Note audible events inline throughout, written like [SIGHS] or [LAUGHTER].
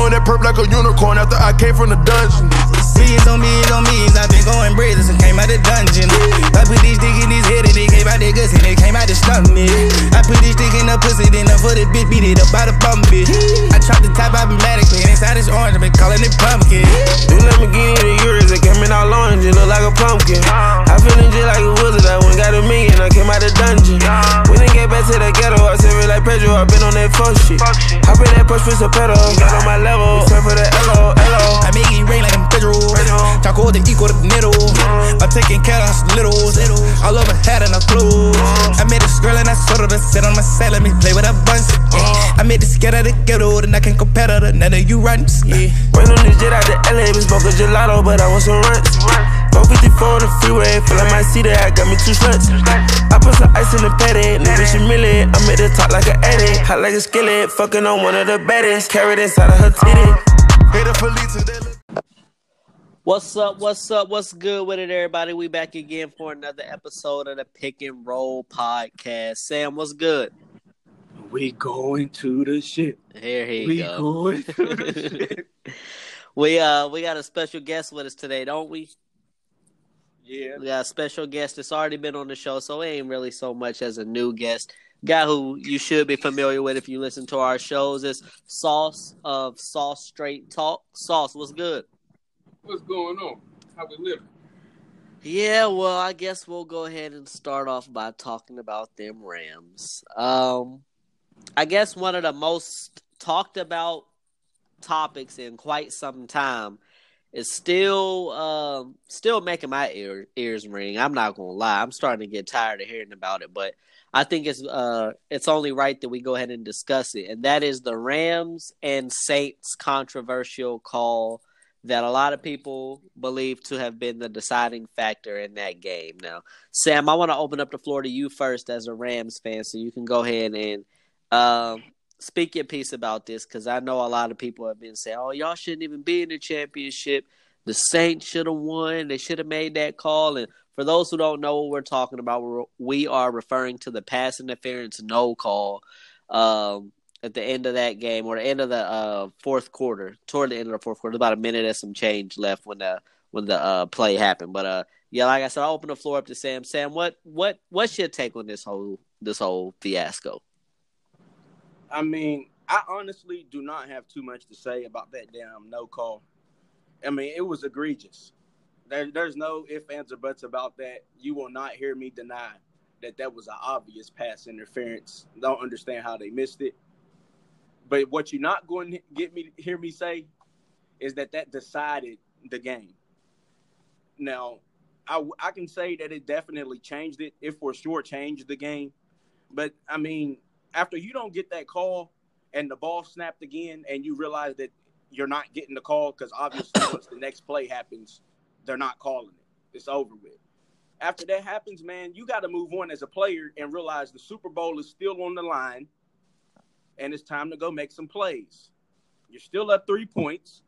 on that perp like a unicorn after I came from the dungeon. Millions on millions on millions, I've been going brazen and came out the dungeon. I put this dick in his head and it came out the guts and it came out the stomach. I put this dick in the pussy, then I for the bitch, beat it up by the bum bitch. I tried the top automatically, and inside this orange, I've been calling it pumpkin. You let me get in the euros, it came in all orange, it look like a pumpkin. I feel just like a wizard, I went got a million, I came out the dungeon. We didn't get back to the ghetto, I said like Pedro, I been on that fuck shit. Hop in that push for some pedal, got on my level, time for the LO, LO. I make it rain like I'm Pedro. Taco the equal to the middle. I'm taking care of littles. All over hat and a clothes. I met this girl and I sort of sit on my side. Let me play with a bunch. I made this get out of the ghetto and I can't compare to none of you runs. Yeah. Went on this jet out to LA, we smoke a gelato, but I want some runs. 454 on the freeway, feel like my seat that got me two sluts. I put some ice in the patty, nigga, she millie. I'm at the top like an addict, hot like a skillet, fucking on one of the baddest, carried inside of her titty. Hit a police What's up? What's up? What's good with it, everybody? We back again for another episode of the Pick and Roll podcast. Sam, what's good? We going to the ship. Here he we go. going to the [LAUGHS] ship. we uh we got a special guest with us today, don't we? Yeah. We got a special guest that's already been on the show, so it ain't really so much as a new guest. Guy who you should be familiar with if you listen to our shows is Sauce of Sauce Straight Talk. Sauce, what's good? What's going on? How we living? Yeah, well, I guess we'll go ahead and start off by talking about them Rams. Um, I guess one of the most talked about topics in quite some time is still um, still making my ear, ears ring. I'm not gonna lie, I'm starting to get tired of hearing about it, but I think it's uh, it's only right that we go ahead and discuss it, and that is the Rams and Saints controversial call that a lot of people believe to have been the deciding factor in that game. Now, Sam, I want to open up the floor to you first as a Rams fan, so you can go ahead and um, speak your piece about this because I know a lot of people have been saying, "Oh, y'all shouldn't even be in the championship. The Saints should have won. They should have made that call." And for those who don't know what we're talking about, we are referring to the pass interference no call. Um, at the end of that game or the end of the uh, fourth quarter, toward the end of the fourth quarter, about a minute and some change left when the when the uh, play happened. But uh, yeah, like I said, I'll open the floor up to Sam. Sam, what what what's your take on this whole this whole fiasco? I mean, I honestly do not have too much to say about that damn no call. I mean, it was egregious. There, there's no ifs, ands, or buts about that. You will not hear me deny that that was an obvious pass interference. Don't understand how they missed it. But what you're not going to get me hear me say is that that decided the game. Now, I, I can say that it definitely changed it, if for sure changed the game. But I mean, after you don't get that call and the ball snapped again, and you realize that you're not getting the call because obviously once the next play happens, they're not calling it. It's over with. After that happens, man, you got to move on as a player and realize the Super Bowl is still on the line and it's time to go make some plays. You're still at three points.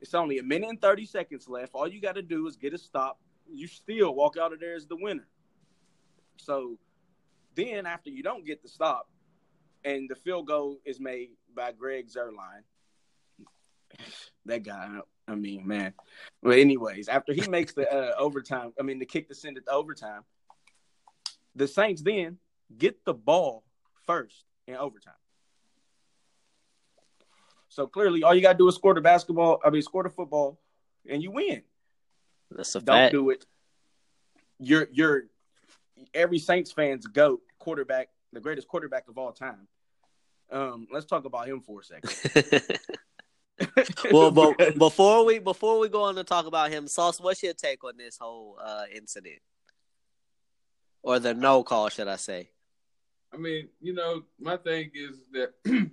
It's only a minute and 30 seconds left. All you got to do is get a stop. You still walk out of there as the winner. So then, after you don't get the stop and the field goal is made by Greg Zuerlein, that guy, I mean, man. But, anyways, after he makes the uh, [LAUGHS] overtime, I mean, the kick to send it to overtime, the Saints then get the ball first in overtime. So clearly, all you gotta do is score the basketball. I mean, score the football, and you win. That's a Don't fact. do it. You're you're every Saints fan's goat quarterback, the greatest quarterback of all time. Um, let's talk about him for a second. [LAUGHS] [LAUGHS] well, but before we before we go on to talk about him, Sauce, what's your take on this whole uh, incident, or the no call, should I say? I mean, you know, my thing is that [CLEARS THROAT]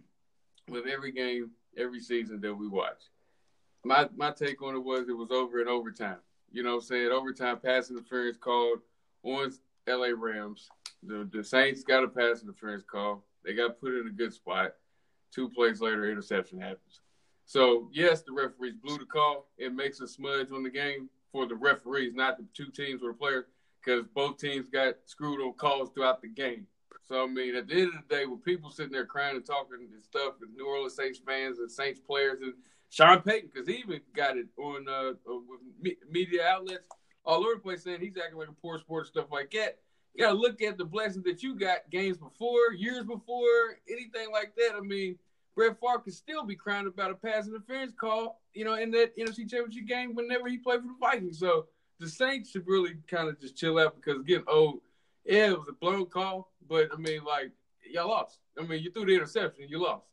with every game, every season that we watch, my my take on it was it was over in overtime. You know what I'm saying? Overtime pass interference called on LA Rams. The the Saints got a pass interference call. They got put in a good spot. Two plays later, interception happens. So yes, the referees blew the call. It makes a smudge on the game for the referees, not the two teams or the players, because both teams got screwed on calls throughout the game. So I mean, at the end of the day, with people sitting there crying and talking and stuff, and New Orleans Saints fans and Saints players and Sean Payton, because he even got it on uh, uh, with media outlets all over the place saying he's acting like a poor sport and stuff like that. You gotta look at the blessings that you got games before, years before, anything like that. I mean, Brett Favre could still be crying about a pass interference call, you know, in that NFC Championship game whenever he played for the Vikings. So the Saints should really kind of just chill out because getting old, yeah, it was a blown call, but I mean, like y'all lost. I mean, you threw the interception, you lost.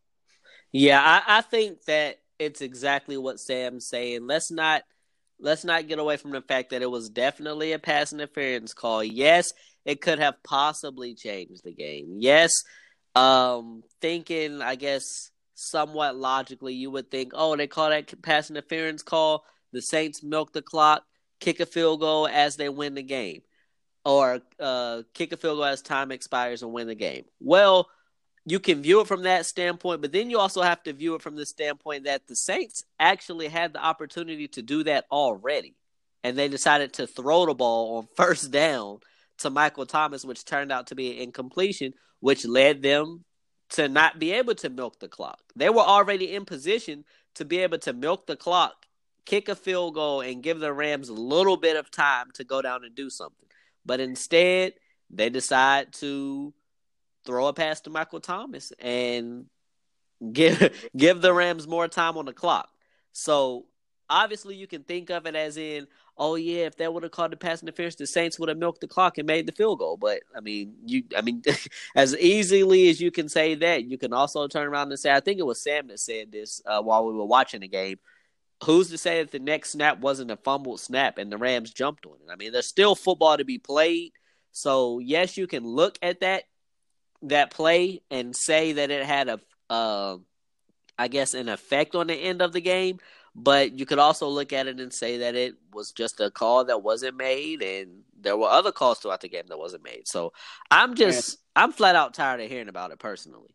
Yeah, I, I think that it's exactly what Sam's saying. Let's not let's not get away from the fact that it was definitely a pass interference call. Yes, it could have possibly changed the game. Yes, um, thinking, I guess, somewhat logically, you would think, oh, they call that pass interference call. The Saints milk the clock, kick a field goal as they win the game, or uh, kick a field goal as time expires and win the game. Well, you can view it from that standpoint, but then you also have to view it from the standpoint that the Saints actually had the opportunity to do that already. And they decided to throw the ball on [LAUGHS] first down to Michael Thomas, which turned out to be an incompletion, which led them to not be able to milk the clock. They were already in position to be able to milk the clock, kick a field goal, and give the Rams a little bit of time to go down and do something. But instead, they decide to throw a pass to Michael Thomas and [LAUGHS] give give the Rams more time on the clock. So obviously you can think of it as in, oh yeah, if that would have called the pass interference, the Saints would have milked the clock and made the field goal. But I mean, you, I mean, [LAUGHS] as easily as you can say that, you can also turn around and say, I think it was Sam that said this uh, while we were watching the game. Who's to say that the next snap wasn't a fumbled snap and the Rams jumped on it? I mean, there's still football to be played. So yes, you can look at that that play and say that it had a, uh, I guess, an effect on the end of the game. But you could also look at it and say that it was just a call that wasn't made, and there were other calls throughout the game that wasn't made. So I'm just, and, I'm flat out tired of hearing about it personally.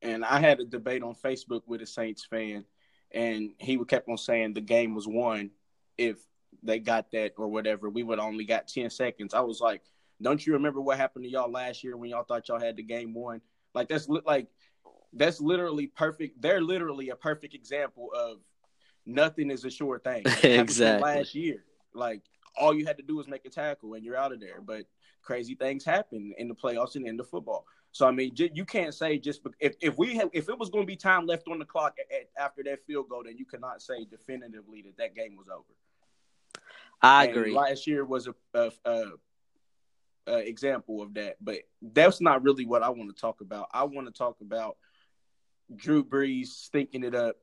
And I had a debate on Facebook with a Saints fan, and he kept on saying the game was won if they got that or whatever. We would only got ten seconds. I was like, don't you remember what happened to y'all last year when y'all thought y'all had the game won? Like that's like that's literally perfect. They're literally a perfect example of nothing is a sure thing. [LAUGHS] Exactly. Last year, like all you had to do was make a tackle and you're out of there. But crazy things happen in the playoffs and in the football. So I mean, you can't say just if if we have if it was going to be time left on the clock at, at, after that field goal, then you cannot say definitively that that game was over. I and agree. Last year was a, a, a uh, example of that. But that's not really what I want to talk about. I want to talk about Drew Brees stinking it up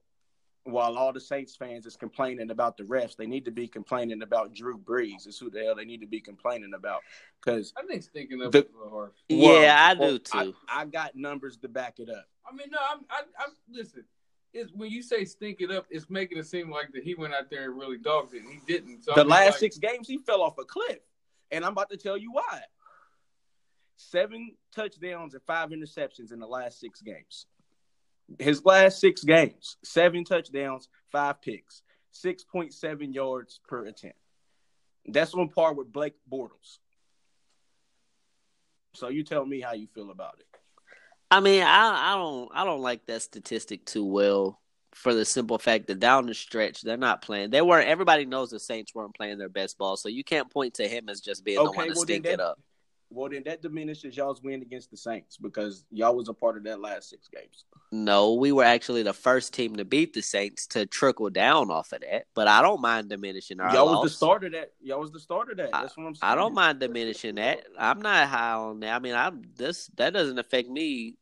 while all the Saints fans is complaining about the refs. They need to be complaining about Drew Brees. Is who the hell they need to be complaining about. Because I think stinking up the, harsh. Yeah, I do oh, too. I, I, got numbers to back it up. I mean, no, I'm, I, I'm listen. It's, when you say stink it up, it's making it seem like that he went out there and really dogged it, and he didn't. So the I mean, last like, six games, he fell off a cliff, and I'm about to tell you why seven touchdowns and five interceptions in the last six games. His last six games, seven touchdowns, five picks, 6.7 yards per attempt. That's on par with Blake Bortles. So you tell me how you feel about it. I mean, I, I don't I don't like that statistic too well for the simple fact that down the stretch they're not playing. They weren't. Everybody knows the Saints weren't playing their best ball, so you can't point to him as just being okay, the one to well, stink it up well then that diminishes y'all's win against the Saints because y'all was a part of that last six games. No, we were actually the first team to beat the Saints to trickle down off of that. But I don't mind diminishing our. Y'all loss. was the start of that. Y'all was the start of that. That's what I'm saying. I don't mind diminishing that. I'm not high on that. I mean, I'm this that doesn't affect me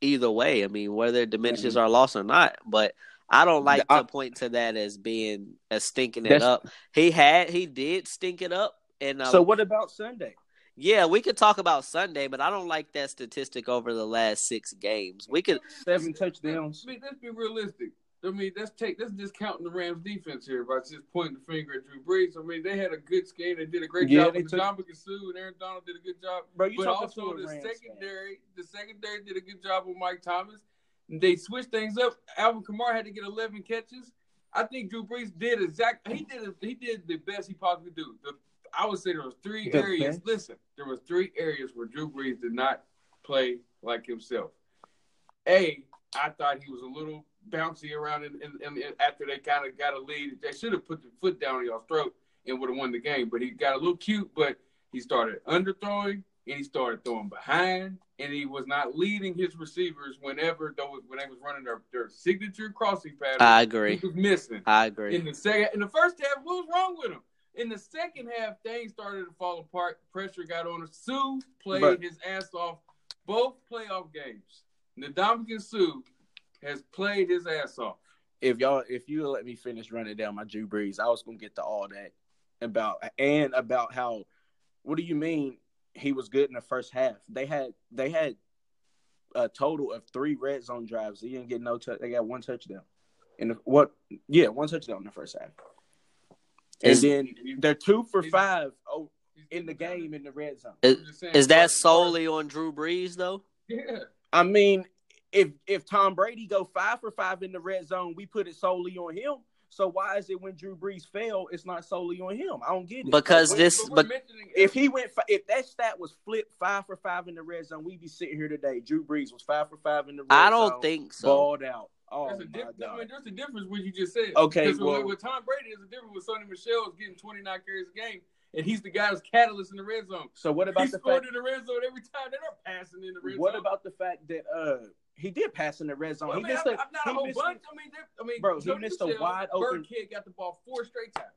either way. I mean, whether it diminishes mm-hmm. our loss or not, but. I don't like I, to point to that as being as stinking it up. He had he did stink it up, and um, so what about Sunday? Yeah, we could talk about Sunday, but I don't like that statistic over the last six games. We could [LAUGHS] seven touchdowns. I mean, let's be realistic. I mean, let's take let's discount the Rams defense here by just pointing the finger at Drew Brees. I mean, they had a good game. They did a great yeah, job with took... John Suh and Aaron Donald did a good job. Bro, but also the secondary, the secondary did a good job with Mike Thomas. They switched things up. Alvin Kamara had to get 11 catches. I think Drew Brees did exactly. He did. He did the best he possibly could do. The I would say there were three the areas. Listen, there were three areas where Drew Brees did not play like himself. A, I thought he was a little bouncy around, and after they kind of got a lead, they should have put the foot down on y'all's throat and would have won the game. But he got a little cute, but he started underthrowing and he started throwing behind, and he was not leading his receivers whenever those when they was running their, their signature crossing pattern. I agree. He was missing. I agree. In the second, in the first half, what was wrong with him? In the second half, things started to fall apart. Pressure got on him. Suh played But- his ass off both playoff games. Ndamukong Suh has played his ass off. if y'all if you let me finish running down my Drew Brees, I was gonna get to all that about and about how what do you mean he was good in the first half? They had they had a total of three red zone drives. They didn't get no touch. They got one touchdown. In the what? Yeah, one touchdown in the first half. And Is- then they're two for He's- five oh, in the game in the red zone. Is, I'm just saying, is that solely on Drew Brees though? Yeah. I mean, if if Tom Brady go five for five in the red zone, we put it solely on him. So why is it when Drew Brees fell, it's not solely on him? I don't get it. Because But- this, but we're but mentioning- if he went, if that stat was flipped five for five in the red zone, we'd be sitting here today. Drew Brees was five for five in the red I don't think so. balled out. Oh There's a, my diff- I mean, there's a difference what you just said. Okay, Because with- well- with Tom Brady, there's a difference with Sony Michel is getting 29 carries a game, and he's the guy that's catalyst in the red zone. So what He about the scored fact? in the red zone every time. They're not passing in the red What zone. about the fact that uh he did pass in the red zone? Well, he I mean, missed I'm, a, I'm not he a whole missed, bunch. I mean, they're- I mean, Bro, he Sony missed a wide open- Burkhead got the ball four straight times.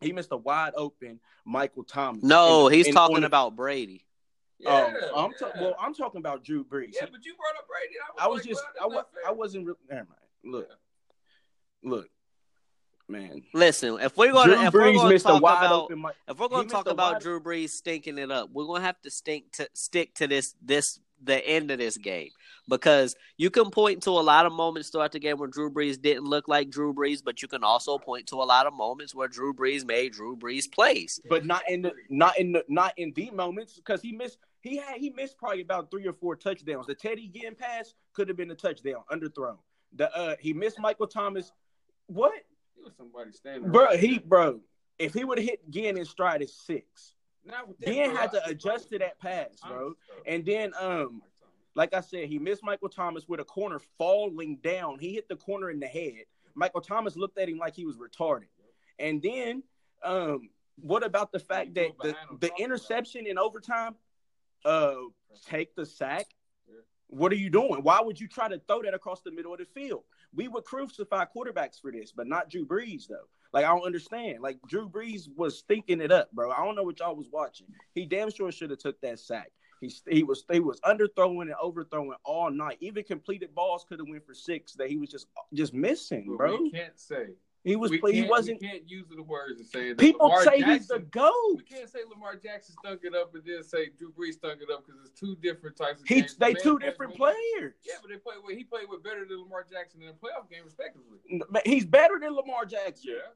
he missed a wide open Michael Thomas. no, in- he's in- talking on about Brady. Oh, Yeah, I'm yeah. ta- well. I'm talking about Drew Brees. yeah, but you brought up Brady. I was like, just well, I, that's wa- not fair. I wasn't re- never mind. Look, look, man. Listen, if we're gonna Drew if we're gonna talk about open. if we're gonna talk about wide- Drew Brees stinking it up, we're gonna have to stink to stick to this this the end of this game because you can point to a lot of moments throughout the game where Drew Brees didn't look like Drew Brees, but you can also point to a lot of moments where Drew Brees made Drew Brees plays. but not in the not in the not in the moments because he missed he had he missed probably about three or four touchdowns. The Teddy Ginn pass could have been a touchdown, underthrown. The uh he missed Michael Thomas. What, It was somebody standing. bro? right He bro, if he would have hit Ginn in stride at six, Ginn had to adjust to that pass, bro. And then um like I said, he missed Michael Thomas with a corner falling down. He hit the corner in the head. Michael Thomas looked at him like he was retarded. And then, um, what about the fact that the, the interception in overtime? Uh, take the sack. What are you doing? Why would you try to throw that across the middle of the field? We would crucify quarterbacks for this, but not Drew Brees though. Like I don't understand. Like Drew Brees was thinking it up, bro. I don't know what y'all was watching. He damn sure should have took that sack. He he was he was underthrowing and overthrowing all night. Even completed balls could have went for six that he was just just missing, But bro. we can't say. He was he wasn't. We can't use the words and say that People Lamar say Jackson, he's the goat. We can't say Lamar Jackson stunk it up and then say Drew Brees stunk it up because it's two different types of He games. they Man, two different players. Yeah, but they play with he played with better than Lamar Jackson in a playoff game, respectively. He's better than Lamar Jackson. Yeah,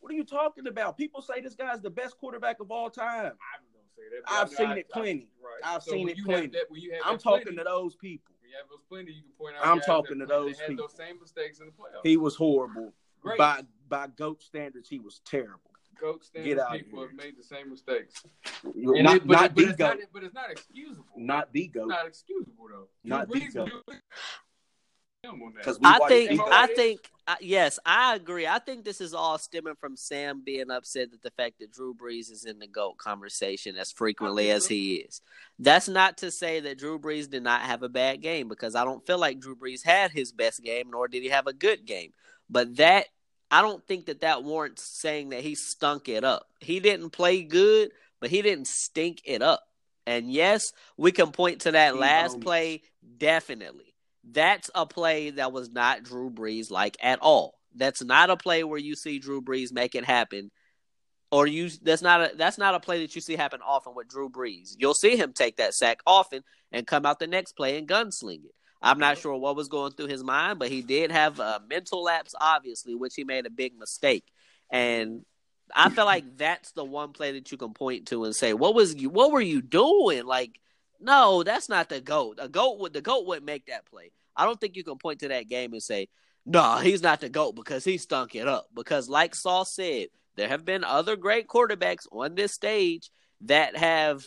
What are you talking about? People say this guy's the best quarterback of all time. I don't say that. I've I seen I- it plenty. right. I've So seen it plenty. That, have I'm talking plenty, to those people. When you have those plenty, you can point out. I'm talking to those people. those same mistakes in the playoffs. He was horrible. Great. By by goat standards, he was terrible. Goat Get standards out people here. have made the same mistakes. And not it- but, not it- but the it's goat. not, but it's not excusable. Not the It's goat. not excusable though. Not Drew the Brees goat. was- him on that. 'Cause we I think I I think I, yes, I agree. I think this is all stemming from Sam being upset at the fact that Drew Brees is in the GOAT conversation as frequently as he is. That's not to say that Drew Brees did not have a bad game because I don't feel like Drew Brees had his best game nor did he have a good game. But that I don't think that that warrants saying that he stunk it up. He didn't play good, but he didn't stink it up. And yes, we can point to that last play definitely. That's a play that was not Drew Brees like at all. That's not a play where you see Drew Brees make it happen. Or you that's not a that's not a play that you see happen often with Drew Brees. You'll see him take that sack often and come out the next play and gunsling it. I'm not sure what was going through his mind, but he did have a mental lapse, obviously, which he made a big mistake. And I feel like [LAUGHS] that's the one play that you can point to and say, "What was you? What were you doing?" Like, no, that's not the goat. A goat would the goat wouldn't make that play. I don't think you can point to that game and say, "No, he's not the goat because he stunk it up." Because, like Saul said, there have been other great quarterbacks on this stage that have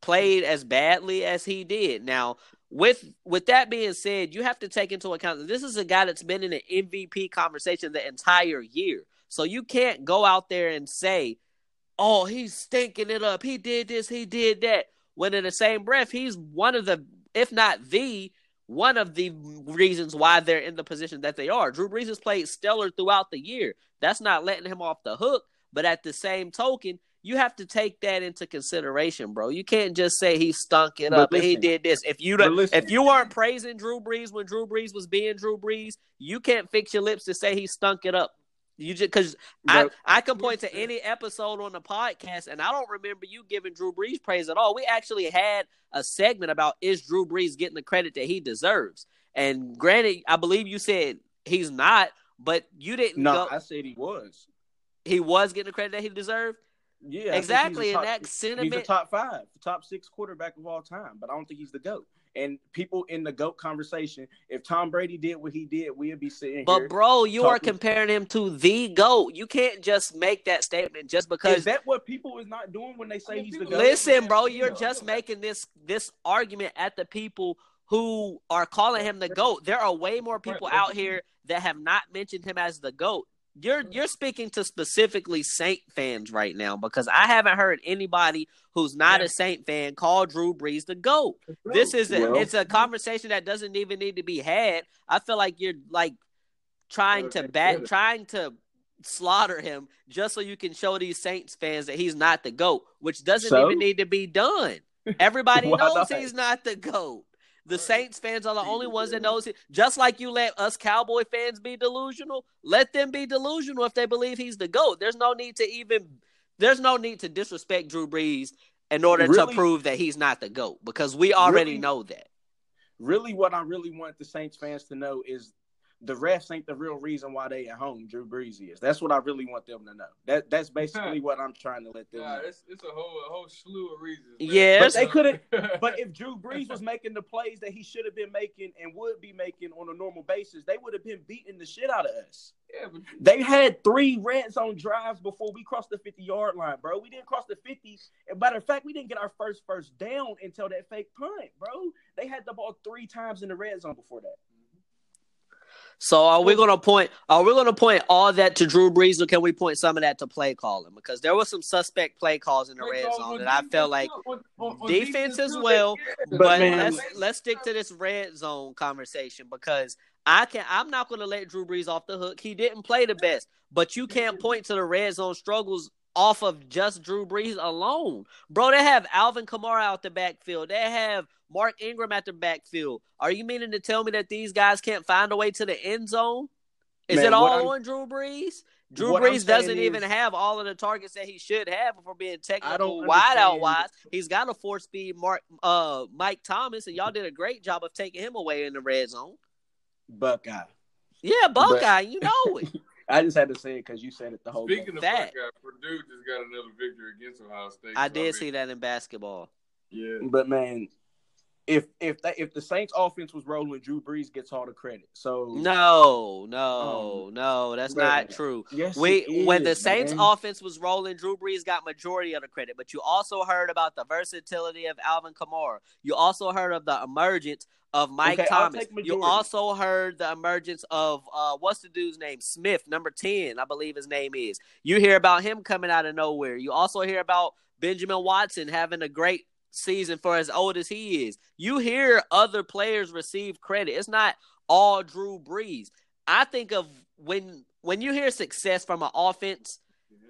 played as badly as he did. Now, with with that being said, you have to take into account that this is a guy that's been in an MVP conversation the entire year. So you can't go out there and say, "Oh, he's stinking it up. He did this, he did that." When in the same breath, he's one of the, if not the, one of the reasons why they're in the position that they are. Drew Brees has played stellar throughout the year. That's not letting him off the hook. But at the same token, you have to take that into consideration, bro. You can't just say he stunk it But up and he did this. If you don't, listen. if you weren't praising Drew Brees when Drew Brees was being Drew Brees, you can't fix your lips to say he stunk it up. You just because I, I can point to any episode on the podcast and I don't remember you giving Drew Brees praise at all. We actually had a segment about is Drew Brees getting the credit that he deserves. And granted, I believe you said he's not, but you didn't No, go I said he was. he was getting the credit that he deserved. Yeah, I think he's Exactly, a and top- that He's a sentiment top five, top six quarterback of all time, but I don't think he's the goat. And people in the goat conversation, if Tom Brady did what he did, we'd be sitting But here. bro, you are talking- comparing him to the GOAT. You can't just make that statement just because. Is that what people is not doing when they say mean, he's the goat? Listen, bro, you're just making this this argument at the people who are calling him the GOAT. There are way more people out here that have not mentioned him as the GOAT. You're you're speaking to specifically Saint fans right now because I haven't heard anybody who's not a Saint fan call Drew Brees the GOAT. This is a, it's a conversation that doesn't even need to be had. I feel like you're like trying to Okay, bat, trying to slaughter him just so you can show these Saints fans that he's not the goat, which doesn't So? even need to be done. Everybody [LAUGHS] knows not? he's not the goat. The Saints fans are the only ones that knows it. Just like you let us Cowboy fans be delusional, let them be delusional if they believe he's the goat. There's no need to even. There's no need to disrespect Drew Brees in order to prove that he's not the goat because we already Really? know that. really what I really want the Saints fans to know is the refs ain't the real reason why they at home. Drew Brees is. That's what I really want them to know. That that's basically [LAUGHS] what I'm trying to let them Nah, know. it's, it's a whole a whole slew of reasons. man. Yeah, But they couldn't. But [LAUGHS] But if Drew Brees was making the plays that he should have been making and would be making on a normal basis, they would have been beating the shit out of us. yeah, but They had three red zone drives before we crossed the 50 yard line, bro. We didn't cross the 50. And matter of fact, we didn't get our first first down until that fake punt, bro. They had the ball three times in the red zone before that. So are we gonna point? Are we gonna point all that to Drew Brees, or can we point some of that to play calling? Because there was some suspect play calls in the red zone that I felt like defense as well. But, But, let's let's stick to this red zone conversation because I can I'm not going to let Drew Brees off the hook. He didn't play the best, but you can't point to the red zone struggles off of just Drew Brees alone, bro. They have Alvin Kamara out the backfield. They have Mark Ingram at the backfield. Are you meaning to tell me that these guys can't find a way to the end zone? Is Man, it all on Drew Brees? Drew what Brees doesn't saying even have all of the targets that he should have we're being technical don't wide out understand- wise. He's got a four speed Mark uh Mike Thomas, and y'all did a great job of taking him away in the red zone. Buckeye. Yeah, But- Buckeye, you know it. [LAUGHS] I just had to say it because you said it the whole Speaking game. of That- Buckeye, Purdue just got another victory against Ohio State. I so did mean, see that in basketball. Yeah, But man, if if that if the Saints offense was rolling, Drew Brees gets all the credit. So No, no, no, that's man. not true. yes, We when the Saints man. offense was rolling, Drew Brees got majority of the credit. But you also heard about the versatility of Alvin Kamara. You also heard of the emergence of Mike Okay, Thomas. You also heard the emergence of uh, what's the dude's name? Smith, number ten, I believe his name is. You hear about him coming out of nowhere. You also hear about Benjamin Watson having a great season for as old as he is. You hear other players receive credit. It's not all Drew Brees. I think of when when you hear success from an offense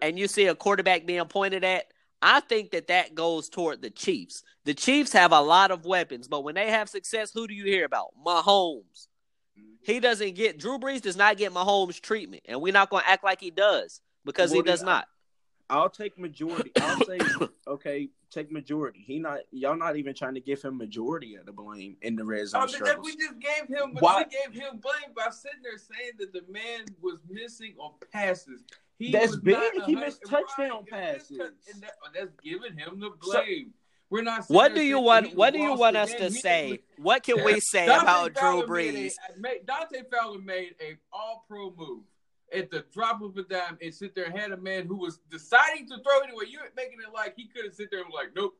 and you see a quarterback being pointed at, I think that that goes toward the Chiefs. The Chiefs have a lot of weapons, but when they have success, who do you hear about? Mahomes. He doesn't get Drew Brees does not get Mahomes treatment, and we're not going to act like he does because he does not. I'll take majority. I'll [COUGHS] say okay, take majority. He not y'all not even trying to give him majority of the blame in the red zone Oh, but that struggles. we just gave him. Why- We gave him blame by sitting there saying that the man was missing on passes. He That's big. He missed touchdown right, he missed passes. and that- that's giving him the So- blame. We're not. What do you want? What do you want us to say? was- What can we [LAUGHS] say Dante about Drew Brees? A, Dante Fowler made a all-pro move at the drop of a dime and sit there and had a man who was deciding to throw anyway. You're making it like he could have sit there and be like, nope,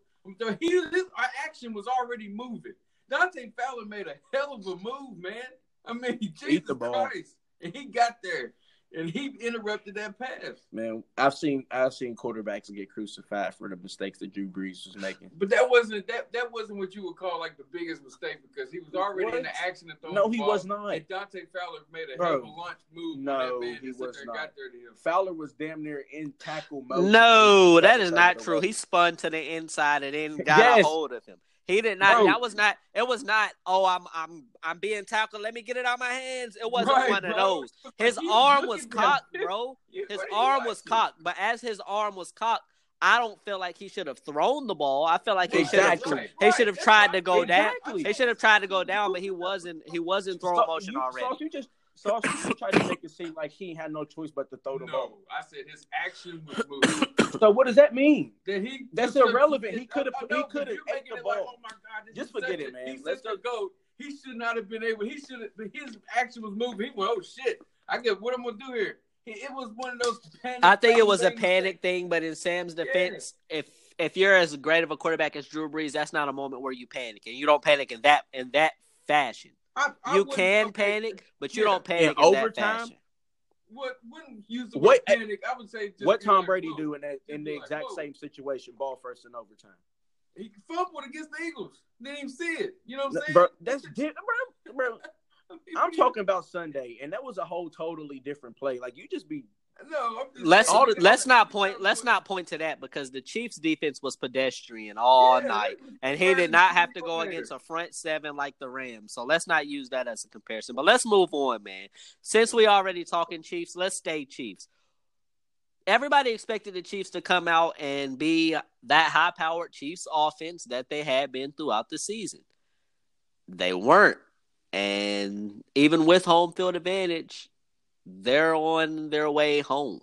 He, his action was already moving. Dante Fowler made a hell of a move, man. I mean, Jesus the ball. Christ, and he got there, and he interrupted that pass. Man, I've seen I've seen quarterbacks get crucified for the mistakes that Drew Brees was making. But that wasn't that that wasn't what you would call like the biggest mistake because he was already in the action and throwing. No, the he ball, was not. And Dante Fowler made a Bro, hell of a launch move. no, that man he to sit was there and not. got there to him. Fowler was damn near in tackle mode. No, that is not true. way. He spun to the inside and then [LAUGHS] got Yes. a hold of him. He did not. Bro. That was not. It was not. Oh, I'm I'm I'm being tackled. Let me get it out my hands. It wasn't Right, one of those. [LAUGHS] His arm was cocked, bro. [LAUGHS] His arm was cocked, but as his arm was cocked, I don't feel like he should have thrown the ball. I feel like he should have. Exactly. He should have tried to go down. Exactly. He should have tried to go down, but he wasn't. He wasn't throwing motion already. You just Sauce, you tried to make it seem like he had no choice but to throw the No, ball. I said his action was moving. So what does that mean? that he That's irrelevant. He coulda- I- I he coulda you're ate the it like, ball. oh my God, this Just forget it, a- man. Let's such a goat. He should not have been able. He should have. His action was moving. He went, oh shit! I get what I'm gonna do here. He, it was one of those panic. I think it was a panic thing, but in Sam's defense, if if you're as great of a quarterback as Drew Brees, that's not a moment where you panic, and you don't panic in that in that fashion. I, I You can okay, panic, but you yeah. don't panic in, In overtime? fashion. What wouldn't use the What- eh, panic? I would say. Just what Tom like, Brady do in that in the like, exact whoa. same situation, ball first in overtime? He fumbled against the Eagles. Didn't even see it. You know what I'm saying? Bro, that's di- bro, bro. [LAUGHS] I'm talking about Sunday, and that was a whole totally different play. Like you just be No, Let's saying- let's not point [LAUGHS] let's not point to that because the Chiefs' defense was pedestrian all Yeah, night, and he did not have to go there. against a front seven like the Rams. So let's not use that as a comparison. But let's move on, man. Since we already talking Chiefs, let's stay Chiefs. Everybody expected the Chiefs to come out and be that high-powered Chiefs offense that they had been throughout the season. They weren't, and even with home field advantage, they're on their way home.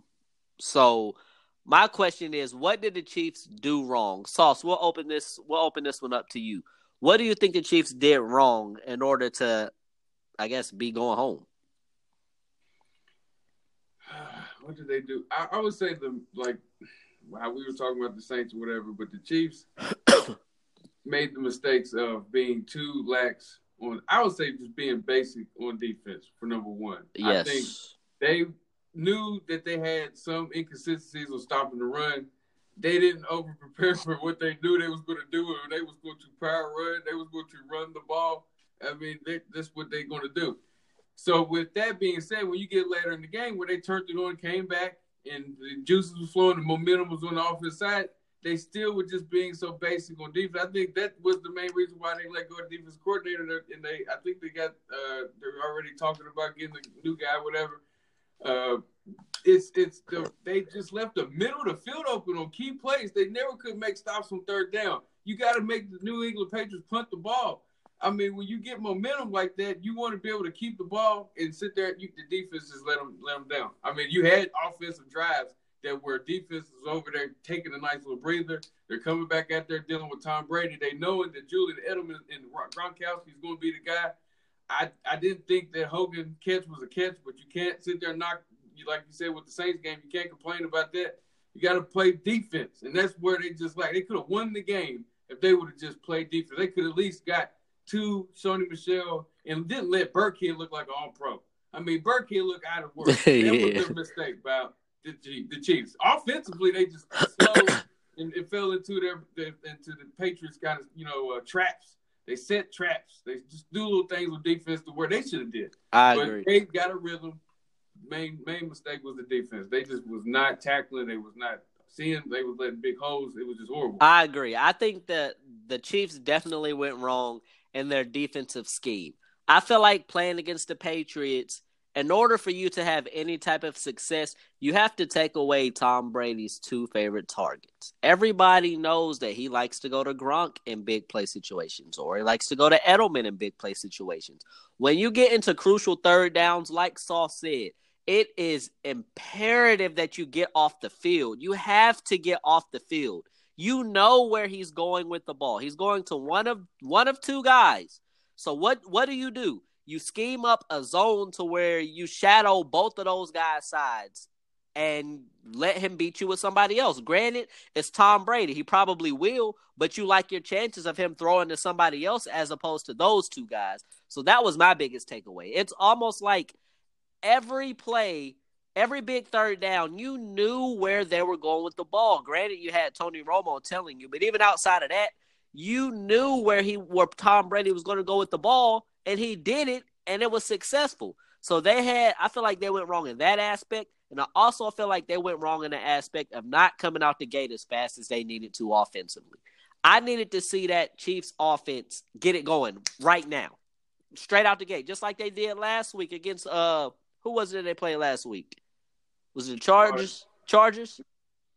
So my question is, what did the Chiefs do wrong? Sauce, we'll open this we'll open this one up to you. What do you think the Chiefs did wrong in order to I guess be going home? [SIGHS] what did they do? I, I would say the like how we were talking about the Saints or whatever, but the Chiefs [COUGHS] made the mistakes of being too lax on. I would say just being basic on defense for number one. I think Yes. They knew that they had some inconsistencies on stopping the run. They didn't over prepare [LAUGHS] for what they knew they was going to do, they was going to power run. They was going to run the ball. I mean, they, that's what they're going to do. So with that being said, when you get later in the game where they turned it on, came back, and the juices was flowing, the momentum was on the offense side, they still were just being so basic on defense. I think that was the main reason why they let go of the defense coordinator, and they I think they got uh, they're already talking about getting a new guy, whatever. Uh, it's it's the, they just left the middle of the field open on key plays. They never could make stops on third down. You got to make the New England Patriots punt the ball. I mean, when you get momentum like that, you want to be able to keep the ball and sit there. You, the defense just let them let them down. I mean, you had offensive drives that where defense over there taking a nice little breather. They're coming back out there dealing with Tom Brady. They knowing that Julian Edelman and Gronkowski is going to be the guy. I I didn't think that Hogan catch was a catch, but you can't sit there and knock. You like you said with the Saints game, you can't complain about that. You got to play defense, and that's where they just like they could have won the game if they would have just played defense. They could at least got to Sony Michel and didn't let Burkhead look like an all pro. I mean, Burkhead looked out of work. [LAUGHS] That Yeah. was their mistake by the, the Chiefs. Offensively, they just slow [COUGHS] and it fell into their, their into the Patriots kind of you know uh, traps. They set traps. They just do little things with defense to where they should have did. I but agree. they got a rhythm. Main main mistake was the defense. They just was not tackling. They was not seeing. They was letting big holes. It was just horrible. I agree. I think that the Chiefs definitely went wrong in their defensive scheme. I feel like playing against the Patriots, in order for you to have any type of success, you have to take away Tom Brady's two favorite targets. Everybody knows that he likes to go to Gronk in big play situations, or he likes to go to Edelman in big play situations. When you get into crucial third downs, like Saul said, it is imperative that you get off the field. You have to get off the field. You know where he's going with the ball. He's going to one of one of two guys. So what what do you do? You scheme up a zone to where you shadow both of those guys' sides and let him beat you with somebody else. Granted, it's Tom Brady. He probably will, but you like your chances of him throwing to somebody else as opposed to those two guys. So that was my biggest takeaway. It's almost like every play, every big third down, you knew where they were going with the ball. Granted, you had Tony Romo telling you, but even outside of that, you knew where he where Tom Brady was going to go with the ball, and he did it, and it was successful. So they had, I feel like they went wrong in that aspect. And I also feel like they went wrong in the aspect of not coming out the gate as fast as they needed to offensively. I needed to see that Chiefs offense get it going right now. Straight out the gate, just like they did last week against uh who was it they played last week? Was it the Chargers? Chargers?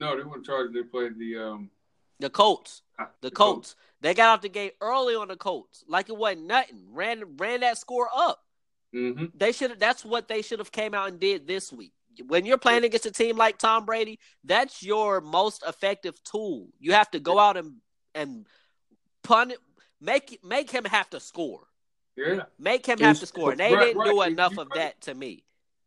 No, they weren't Chargers. They played the um the Colts. ah, The Colts. They got out the gate early on the Colts, like it wasn't nothing. Ran ran that score up. Mm-hmm. They should. That's what they should have came out and did this week. When you're playing against a team like Tom Brady, that's your most effective tool. You have to go out and and pun it, make make him have to score. Yeah, Make him have It's- to score. And they right, didn't do enough You're of right. that to me.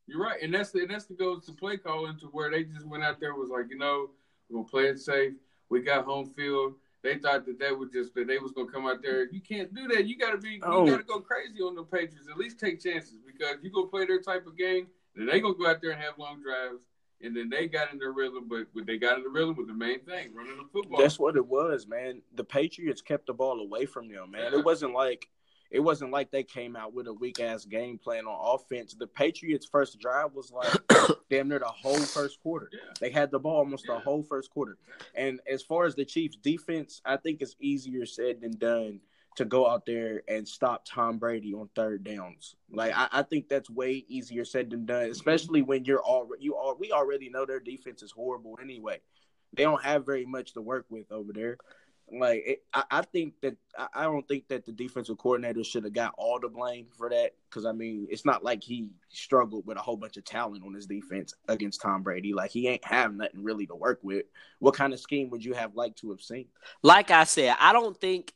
you're right, and that's the, and that's the goes to play calling to where they just went out there was like, you know, we're gonna play it safe. We got home field. They thought that they would just that they was gonna come out there. You can't do that. You gotta be. Oh. You gotta go crazy on the Patriots. At least take chances because you gonna play their type of game. Then they gonna go out there and have long drives. And then they got in their rhythm, but they got in the rhythm was the main thing, running the football. That's what it was, man. The Patriots kept the ball away from them, man. Yeah. It wasn't like it wasn't like they came out with a weak ass game plan on offense. The Patriots' first drive was like [COUGHS] damn near the whole first quarter. Yeah. They had the ball almost the whole first quarter. And as far as the Chiefs' defense, I think it's easier said than done to go out there and stop Tom Brady on third downs. Like I, I think that's way easier said than done, mm-hmm. especially when you're already you all we already know their defense is horrible anyway. They don't have very much to work with over there. Like it, I, I think that I, don't think that the defensive coordinator should have got all the blame for that because I mean it's not like he struggled with a whole bunch of talent on his defense against Tom Brady. Like he ain't have nothing really to work with. What kind of scheme would you have liked to have seen? Like I said, I don't think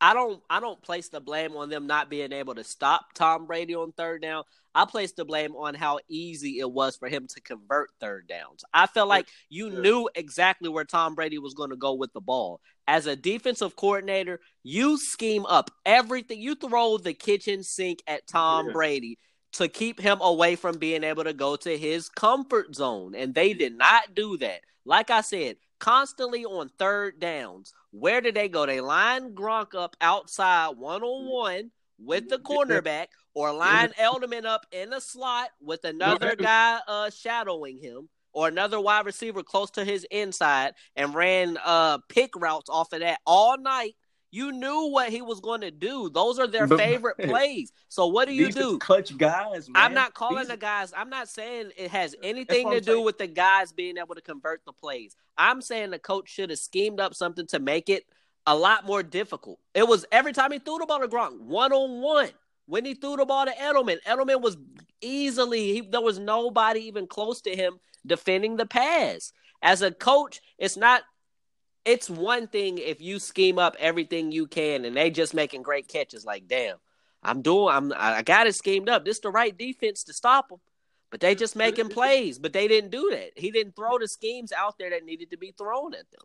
I don't I don't place the blame on them not being able to stop Tom Brady on third down. I place the blame on how easy it was for him to convert third downs. I felt like you Yeah. knew exactly where Tom Brady was going to go with the ball. As a defensive coordinator, you scheme up everything. You throw the kitchen sink at Tom Yeah. Brady to keep him away from being able to go to his comfort zone. And they did not do that. Like I said, constantly on third downs. Where did they go? They line Gronk up outside one on one with the cornerback, or line Edelman up in the slot with another guy uh, shadowing him, or another wide receiver close to his inside, and ran uh, pick routes off of that all night. You knew what he was going to do. Those are their But- favorite [LAUGHS] plays. So what do you do? clutch guys, man. I'm not calling These- the guys. I'm not saying it has anything to do saying. with the guys being able to convert the plays. I'm saying the coach should have schemed up something to make it a lot more difficult. It was every time he threw the ball to Gronk, one on one. When he threw the ball to Edelman, Edelman was easily he, there was nobody even close to him defending the pass. As a coach, it's not. It's one thing if you scheme up everything you can and they just making great catches. Like, damn, I'm doing. I'm. I got it schemed up. This the right defense to stop them, but they just making plays. But they didn't do that. He didn't throw the schemes out there that needed to be thrown at them.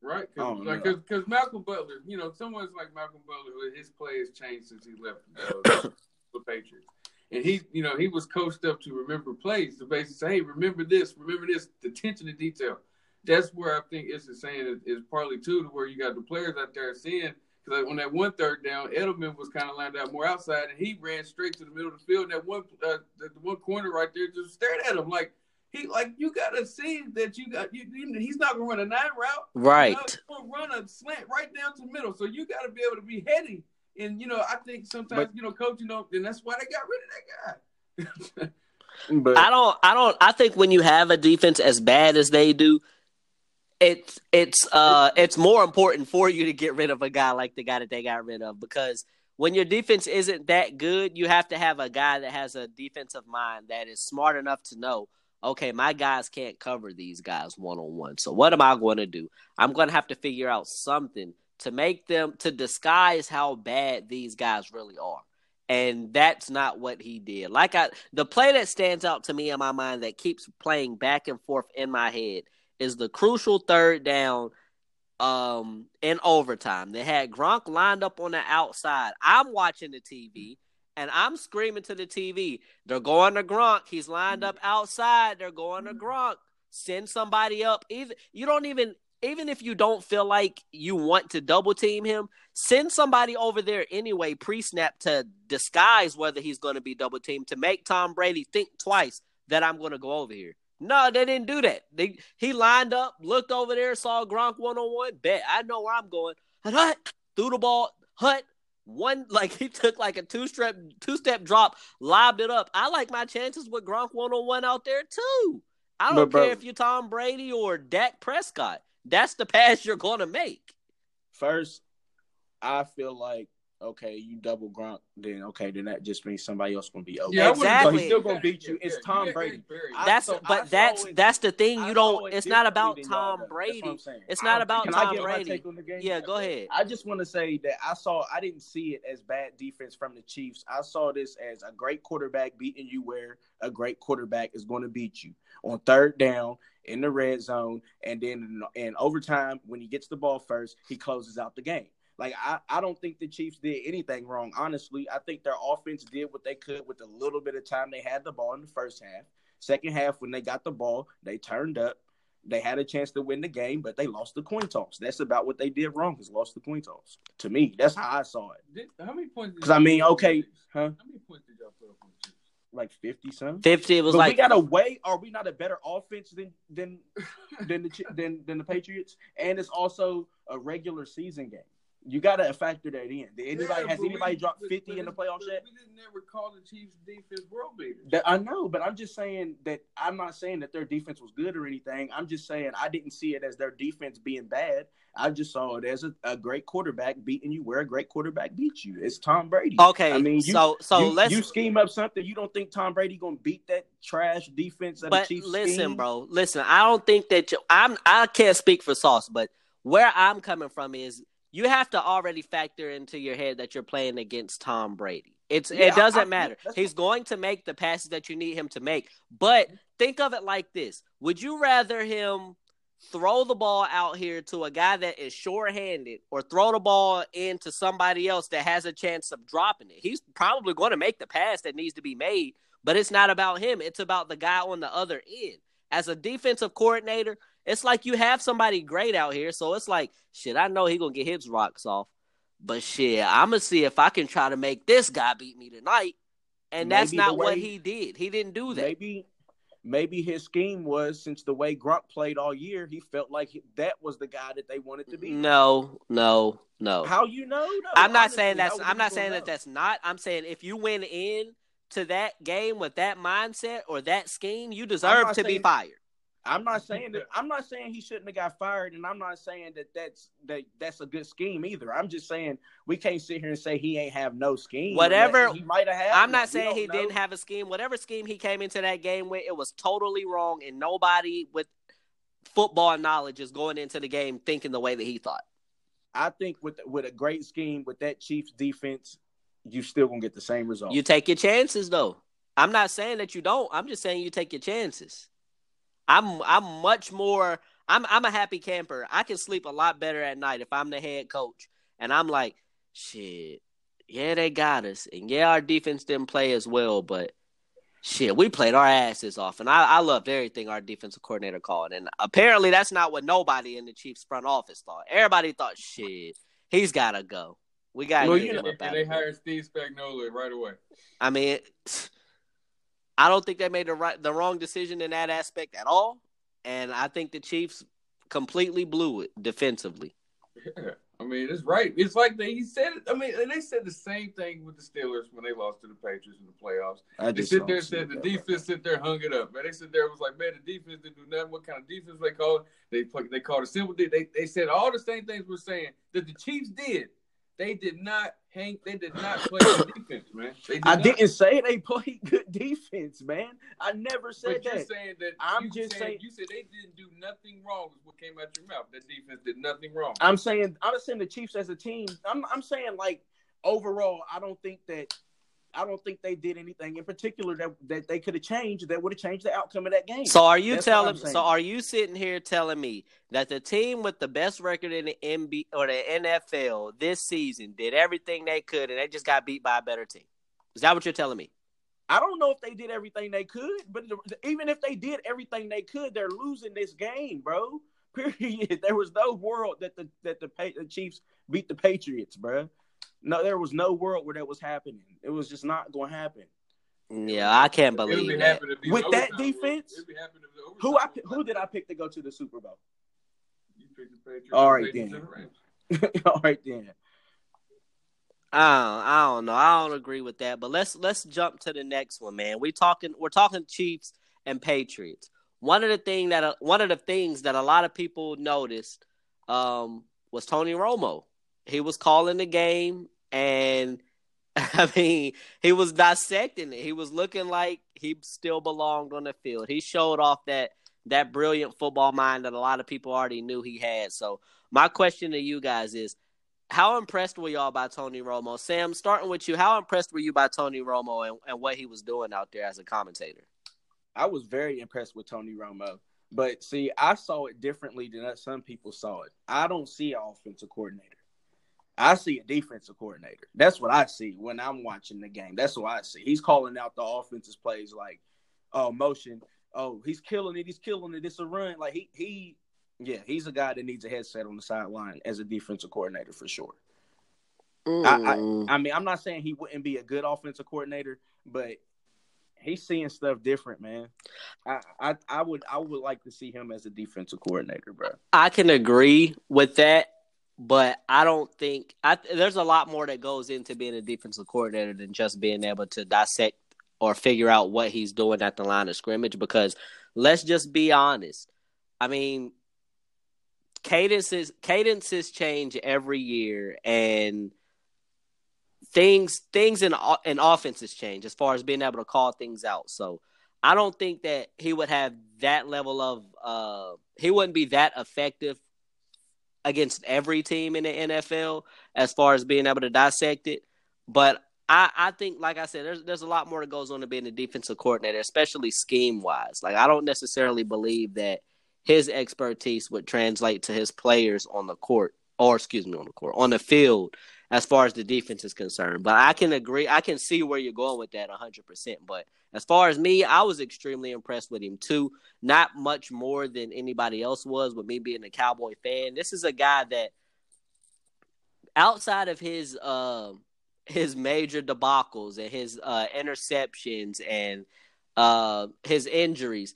Right, because like, no. cause, 'cause Malcolm Butler, you know, someone's like Malcolm Butler, his play has changed since he left uh, [COUGHS] the Patriots, and he, you know, he was coached up to remember plays to basically say, hey, remember this, remember this, the attention to detail. That's where I think it's the saying is, is partly too to where you got the players out there seeing. Because like on that one third down, Edelman was kind of lined out more outside, and he ran straight to the middle of the field. And that one, uh, the, the one corner right there just stared at him like he, like you got to see that you got you, you. He's not gonna run a nine route. Right. You know, he's gonna run a slant right down to the middle. So you got to be able to be heady. And you know, I think sometimes But- you know, coach, you know, and that's why they got rid of that guy. [LAUGHS] But I don't. I don't. I think when you have a defense as bad as they do, it's it's uh it's more important for you to get rid of a guy like the guy that they got rid of because when your defense isn't that good, you have to have a guy that has a defensive mind that is smart enough to know, okay, my guys can't cover these guys one on one. So what am I going to do? I'm going to have to figure out something to make them to disguise how bad these guys really are. And that's not what he did. Like I the play that stands out to me in my mind that keeps playing back and forth in my head is the crucial third down um in overtime. They had Gronk lined up on the outside. I'm watching the TV and I'm screaming to the TV. They're going to Gronk. He's lined up outside. They're going to Gronk. Send somebody up. Even you don't even even if you don't feel like you want to double team him, send somebody over there anyway, pre snap to disguise whether he's going to be double teamed to make Tom Brady think twice that I'm going to go over here. No, they didn't do that. They he lined up, looked over there, saw Gronk one on one. Bet I know where I'm going. And Hut threw the ball. Hut one [LAUGHS] like he took like a two step two step drop, lobbed it up. I like my chances with Gronk one on one out there too. I don't But, care if you're Tom Brady or Dak Prescott. That's the pass you're going to make. First, I feel like okay, you double Gronk, then okay, then that just means somebody else gonna be open. Yeah, I wouldn't Exactly. go- He's still gonna beat you. It's yeah, Tom you Brady. Eric Berry. I That's saw- but that's it- that's the thing. You don't. It's not about differently than y'all, Tom though. That's Brady. what I'm saying. It's not don't about Can think- I Tom get my Brady. take on the game? Yeah, go ahead. I just want to say that I saw I didn't see it as bad defense from the Chiefs. I saw this as a great quarterback beating you where a great quarterback is going to beat you on third down in the red zone, and then in, in overtime when he gets the ball first, he closes out the game. Like I, I don't think the Chiefs did anything wrong. Honestly, I think their offense did what they could with the little bit of time they had the ball in the first half. Second half, when they got the ball, they turned up. They had a chance to win the game, but they lost the coin toss. That's about what they did wrong. Is lost the coin toss. To me, that's how I saw it. Did, how many points? did 'Cause, I mean, put up on okay, huh? How many points did y'all put up on the Chiefs? Like fifty something. Fifty. It was But like we got a way. Are we not a better offense than than [LAUGHS] than the than than the Patriots? And it's also a regular season game. You got to factor that in. Did anybody Yeah, has anybody we- dropped but- fifty but in the it's- playoffs yet? We didn't never call the Chiefs defense world beaters. That, I know, but I'm just saying that I'm not saying that their defense was good or anything. I'm just saying I didn't see it as their defense being bad. I just saw it as a, a great quarterback beating you where a great quarterback beats you. It's Tom Brady. okay. I mean, you- so so you, let's you scheme up something. You don't think Tom Brady gonna beat that trash defense that But the Chiefs listen, scheme? bro. Listen, I don't think that you, I'm. I can't speak for Sauce, but where I'm coming from is you have to already factor into your head that you're playing against Tom Brady. It's Yeah, it doesn't I- I- matter. He's going to make the passes that you need him to make. But think of it like this: Would you rather him throw the ball out here to a guy that is short-handed, or throw the ball into somebody else that has a chance of dropping it? He's probably going to make the pass that needs to be made, but it's not about him. It's about the guy on the other end. As a defensive coordinator, it's like you have somebody great out here, so it's like, shit, I know he gonna get his rocks off, but shit, I'm gonna see if I can try to make this guy beat me tonight. And that's Maybe the not what he did. He didn't do that. maybe maybe his scheme was since the way Gronk played all year, he felt like that was the guy that they wanted to be. No, no, no. How you know? though? I'm not Honestly, saying that's. I'm not saying know? that that's not. I'm saying if you went in to that game with that mindset or that scheme, you deserve to be fired. I'm not [LAUGHS] saying that. I'm not saying he shouldn't have got fired, and I'm not saying that that's that that's a good scheme either. I'm just saying we can't sit here and say he ain't have no scheme. Whatever- he might have had. I'm not saying he know. didn't have a scheme. Whatever scheme he came into that game with, it was totally wrong, and nobody with football knowledge is going into the game thinking the way that he thought. I think with with a great scheme with that Chiefs defense, you still gonna get the same result. You take your chances, though. I'm not saying that you don't. I'm just saying you take your chances. I'm I'm much more. I'm I'm a happy camper. I can sleep a lot better at night if I'm the head coach, and I'm like, shit. Yeah, they got us, and yeah, our defense didn't play as well, but shit, we played our asses off, and I, I loved everything our defensive coordinator called, and apparently that's not what nobody in the Chiefs front office thought. Everybody thought, shit, he's gotta go. We gotta Well, get you him they hired Steve Spagnuolo right away. I mean, I don't think they made the right, the wrong decision in that aspect at all, and I think the Chiefs completely blew it defensively. Yeah. I mean, it's right. It's like they he said it. I mean, and they said the same thing with the Steelers when they lost to the Patriots in the playoffs. I They sit there and said the that defense sit there hung it up. Man, they sit there was like, man, the defense didn't do nothing. What kind of defense they called? it? They play, they called it simple. They they said all the same things we're saying that the Chiefs did. They did not hang. They did not play good [COUGHS] defense, man. Did I not. didn't say they played good defense, man. I never said But you're that. saying that I'm you just saying, saying- you said they didn't do nothing wrong. Is what came out your mouth. That defense did nothing wrong. I'm saying I'm saying the Chiefs as a team. I'm I'm saying like overall, I don't think that I don't think they did anything in particular that, that they could have changed that would have changed the outcome of that game. So are you That's telling? So are you sitting here telling me that the team with the best record in the NBA or the NFL this season did everything they could and they just got beat by a better team? Is that what you're telling me? I don't know if they did everything they could, but even if they did everything they could, they're losing this game, bro. [LAUGHS] Period. There was no world that the that the, the Chiefs beat the Patriots, bro. No, there was no world where that was happening. It was just not going to happen. Yeah, I can't It'll be believe that. happening With that defense, it'll be happening if the Who I who did I pick to go to the Super Bowl? You picked the Patriots, All right, then. and the Rams. [LAUGHS] All right then. I don't, I don't know. I don't agree with that. But let's let's jump to the next one, man. We talking we're talking Chiefs and Patriots. One of the thing that one of the things that a lot of people noticed um, was Tony Romo. He was calling the game, and [LAUGHS] I mean, he was dissecting it. He was looking like he still belonged on the field. He showed off that that brilliant football mind that a lot of people already knew he had. So, my question to you guys is how impressed were y'all by Tony Romo? Sam, starting with you, how impressed were you by Tony Romo and, and what he was doing out there as a commentator? I was very impressed with Tony Romo. But see, I saw it differently than some people saw it. I don't see an offensive coordinator. I see a defensive coordinator. That's what I see when I'm watching the game. That's what I see. He's calling out the offensive plays like, oh, motion. Oh, he's killing it. He's killing it. It's a run. Like he he yeah, he's a guy that needs a headset on the sideline as a defensive coordinator for sure. Mm. I mean, I'm not saying he wouldn't be a good offensive coordinator, but he's seeing stuff different, man. I, I I would I would like to see him as a defensive coordinator, bro. I can agree with that, but I don't think I, there's a lot more that goes into being a defensive coordinator than just being able to dissect or figure out what he's doing at the line of scrimmage. Because let's just be honest. I mean, cadences cadences change every year, and things things in in offenses change as far as being able to call things out. So I don't think that he would have that level of uh he wouldn't be that effective against every team in the NFL as far as being able to dissect it. But I, I think, like I said, there's there's a lot more that goes on to being a defensive coordinator, especially scheme wise. Like I don't necessarily believe that his expertise would translate to his players on the court, or excuse me, on the court, on the field, as far as the defense is concerned. But I can agree, I can see where you're going with that 100. percent But as far as me, I was extremely impressed with him too. Not much more than anybody else was, with me being a Cowboy fan. This is a guy that, outside of his um his major debacles and his uh, interceptions and uh, his injuries,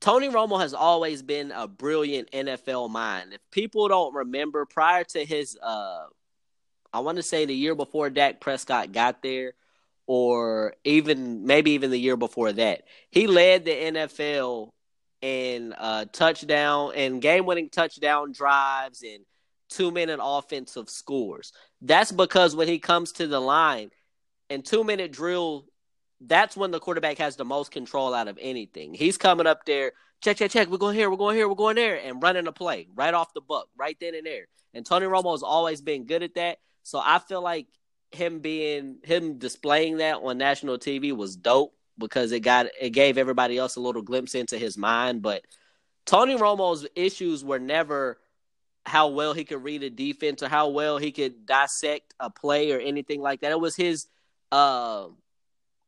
Tony Romo has always been a brilliant NFL mind. If people don't remember, prior to his, uh, I want to say the year before Dak Prescott got there, or even maybe even the year before that, he led the NFL in uh, touchdown and game-winning touchdown drives and two-minute offensive scores. That's because when he comes to the line and two-minute drill that's when the quarterback has the most control out of anything. He's coming up there, check, check, check. We're going here, we're going here, we're going there, and running a play right off the buck, right then and there. And Tony Romo has always been good at that. So I feel like him being him displaying that on national TV was dope because it got it gave everybody else a little glimpse into his mind. But Tony Romo's issues were never how well he could read a defense or how well he could dissect a play or anything like that. It was his uh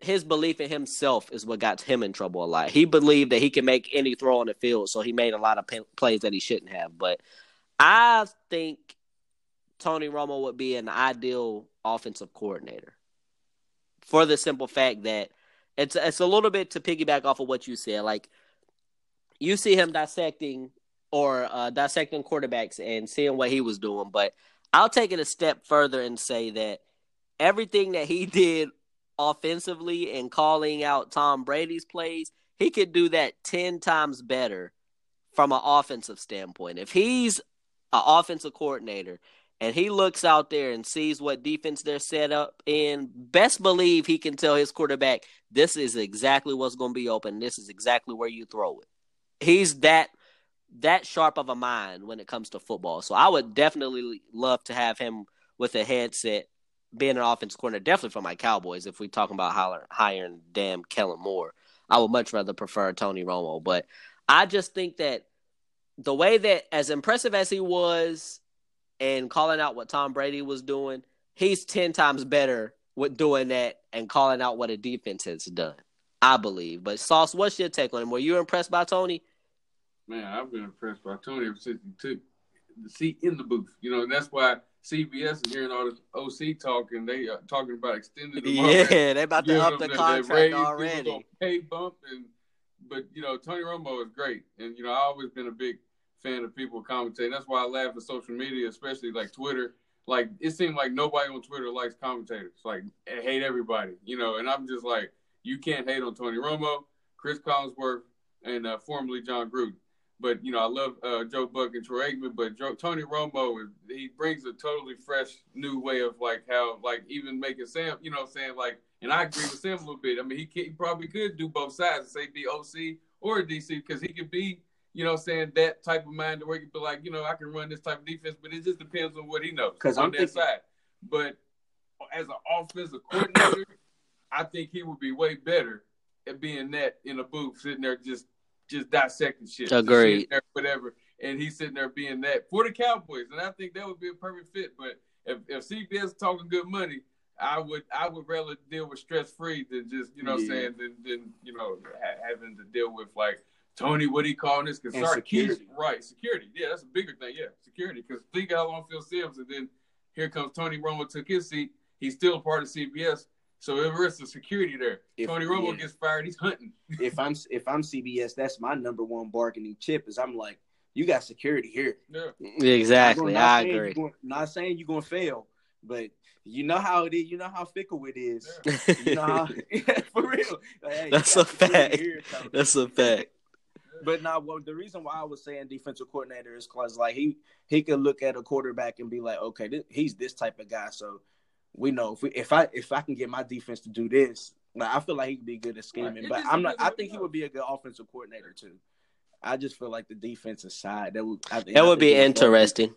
his belief in himself is what got him in trouble a lot. He believed that he could make any throw on the field, so he made a lot of p- plays that he shouldn't have. But I think Tony Romo would be an ideal offensive coordinator for the simple fact that it's it's a little bit to piggyback off of what you said. Like you see him dissecting or uh, dissecting quarterbacks and seeing what he was doing, but I'll take it a step further and say that everything that he [LAUGHS] did offensively and calling out Tom Brady's plays, he could do that 10 times better from an offensive standpoint. If he's an offensive coordinator and he looks out there and sees what defense they're set up in, best believe he can tell his quarterback, this is exactly what's going to be open. This is exactly where you throw it. He's that that sharp of a mind when it comes to football. So I would definitely love to have him with a headset being an offense coordinator, definitely for my Cowboys. If we're talking about hiring, hiring damn Kellen Moore, I would much rather prefer Tony Romo. But I just think that the way that, as impressive as he was, and calling out what Tom Brady was doing, he's ten times better with doing that and calling out what a defense has done. I believe. But Sauce, what's your take on him? Were you impressed by Tony? Man, I've been impressed by Tony ever since he took the seat in the booth. You know, and that's why CBS is hearing all this OC talking. They are talking about extending the yeah, [LAUGHS] they about to up the contract already. Pay bump and but you know Tony Romo is great, and you know I've always been a big fan of people commentating. That's why I laugh at social media, especially like Twitter. Like it seemed like nobody on Twitter likes commentators. Like hate everybody, you know. And I'm just like, you can't hate on Tony Romo, Chris Collinsworth, and uh, formerly Jon Gruden. But you know, I love uh, Joe Buck and Troy Aikman. But Joe, Tony Romo, he brings a totally fresh, new way of like how, like even making Sam, you know, saying like, and I agree with Sam a little bit. I mean, he, he probably could do both sides, say be OC or DC, because he could be, you know, saying that type of mind where he could be like, you know, I can run this type of defense, but it just depends on what he knows because on I'm that thinking, side. But as an offensive coordinator, I think he would be way better at being that in a booth, sitting there just just dissecting shit. Agreed. There, whatever. And he's sitting there being that for the Cowboys. And I think that would be a perfect fit. But if, if CBS talking good money, I would I would rather deal with stress free than just, you know yeah. saying, than, than, you know, ha- having to deal with like Tony, what he calling this? Because security. Right, security. Yeah, that's a bigger thing. Yeah, security. Because think how long Phil Simms, and then here comes Tony Romo took his seat. He's still part of CBS. So there is some security there. If, Tony Romo yeah. gets fired, he's hunting. [LAUGHS] if I'm if I'm CBS, that's my number one bargaining chip. Is I'm like, you got security here. Yeah. Exactly. I agree. Going, not saying you're gonna fail, but you know how it is. You know how fickle it is. Yeah. You know how [LAUGHS] [LAUGHS] for real. Like, hey, that's a fact. Here, that's a fact. But now, well, the reason why I was saying defensive coordinator is because like he he could look at a quarterback and be like, okay, this, he's this type of guy, so we know if we if I if I can get my defense to do this, like I feel like he could be good at scheming. Right. But I'm not. I think he would be a good offensive coordinator too. I just feel like the defensive side that would I, that I would be interesting.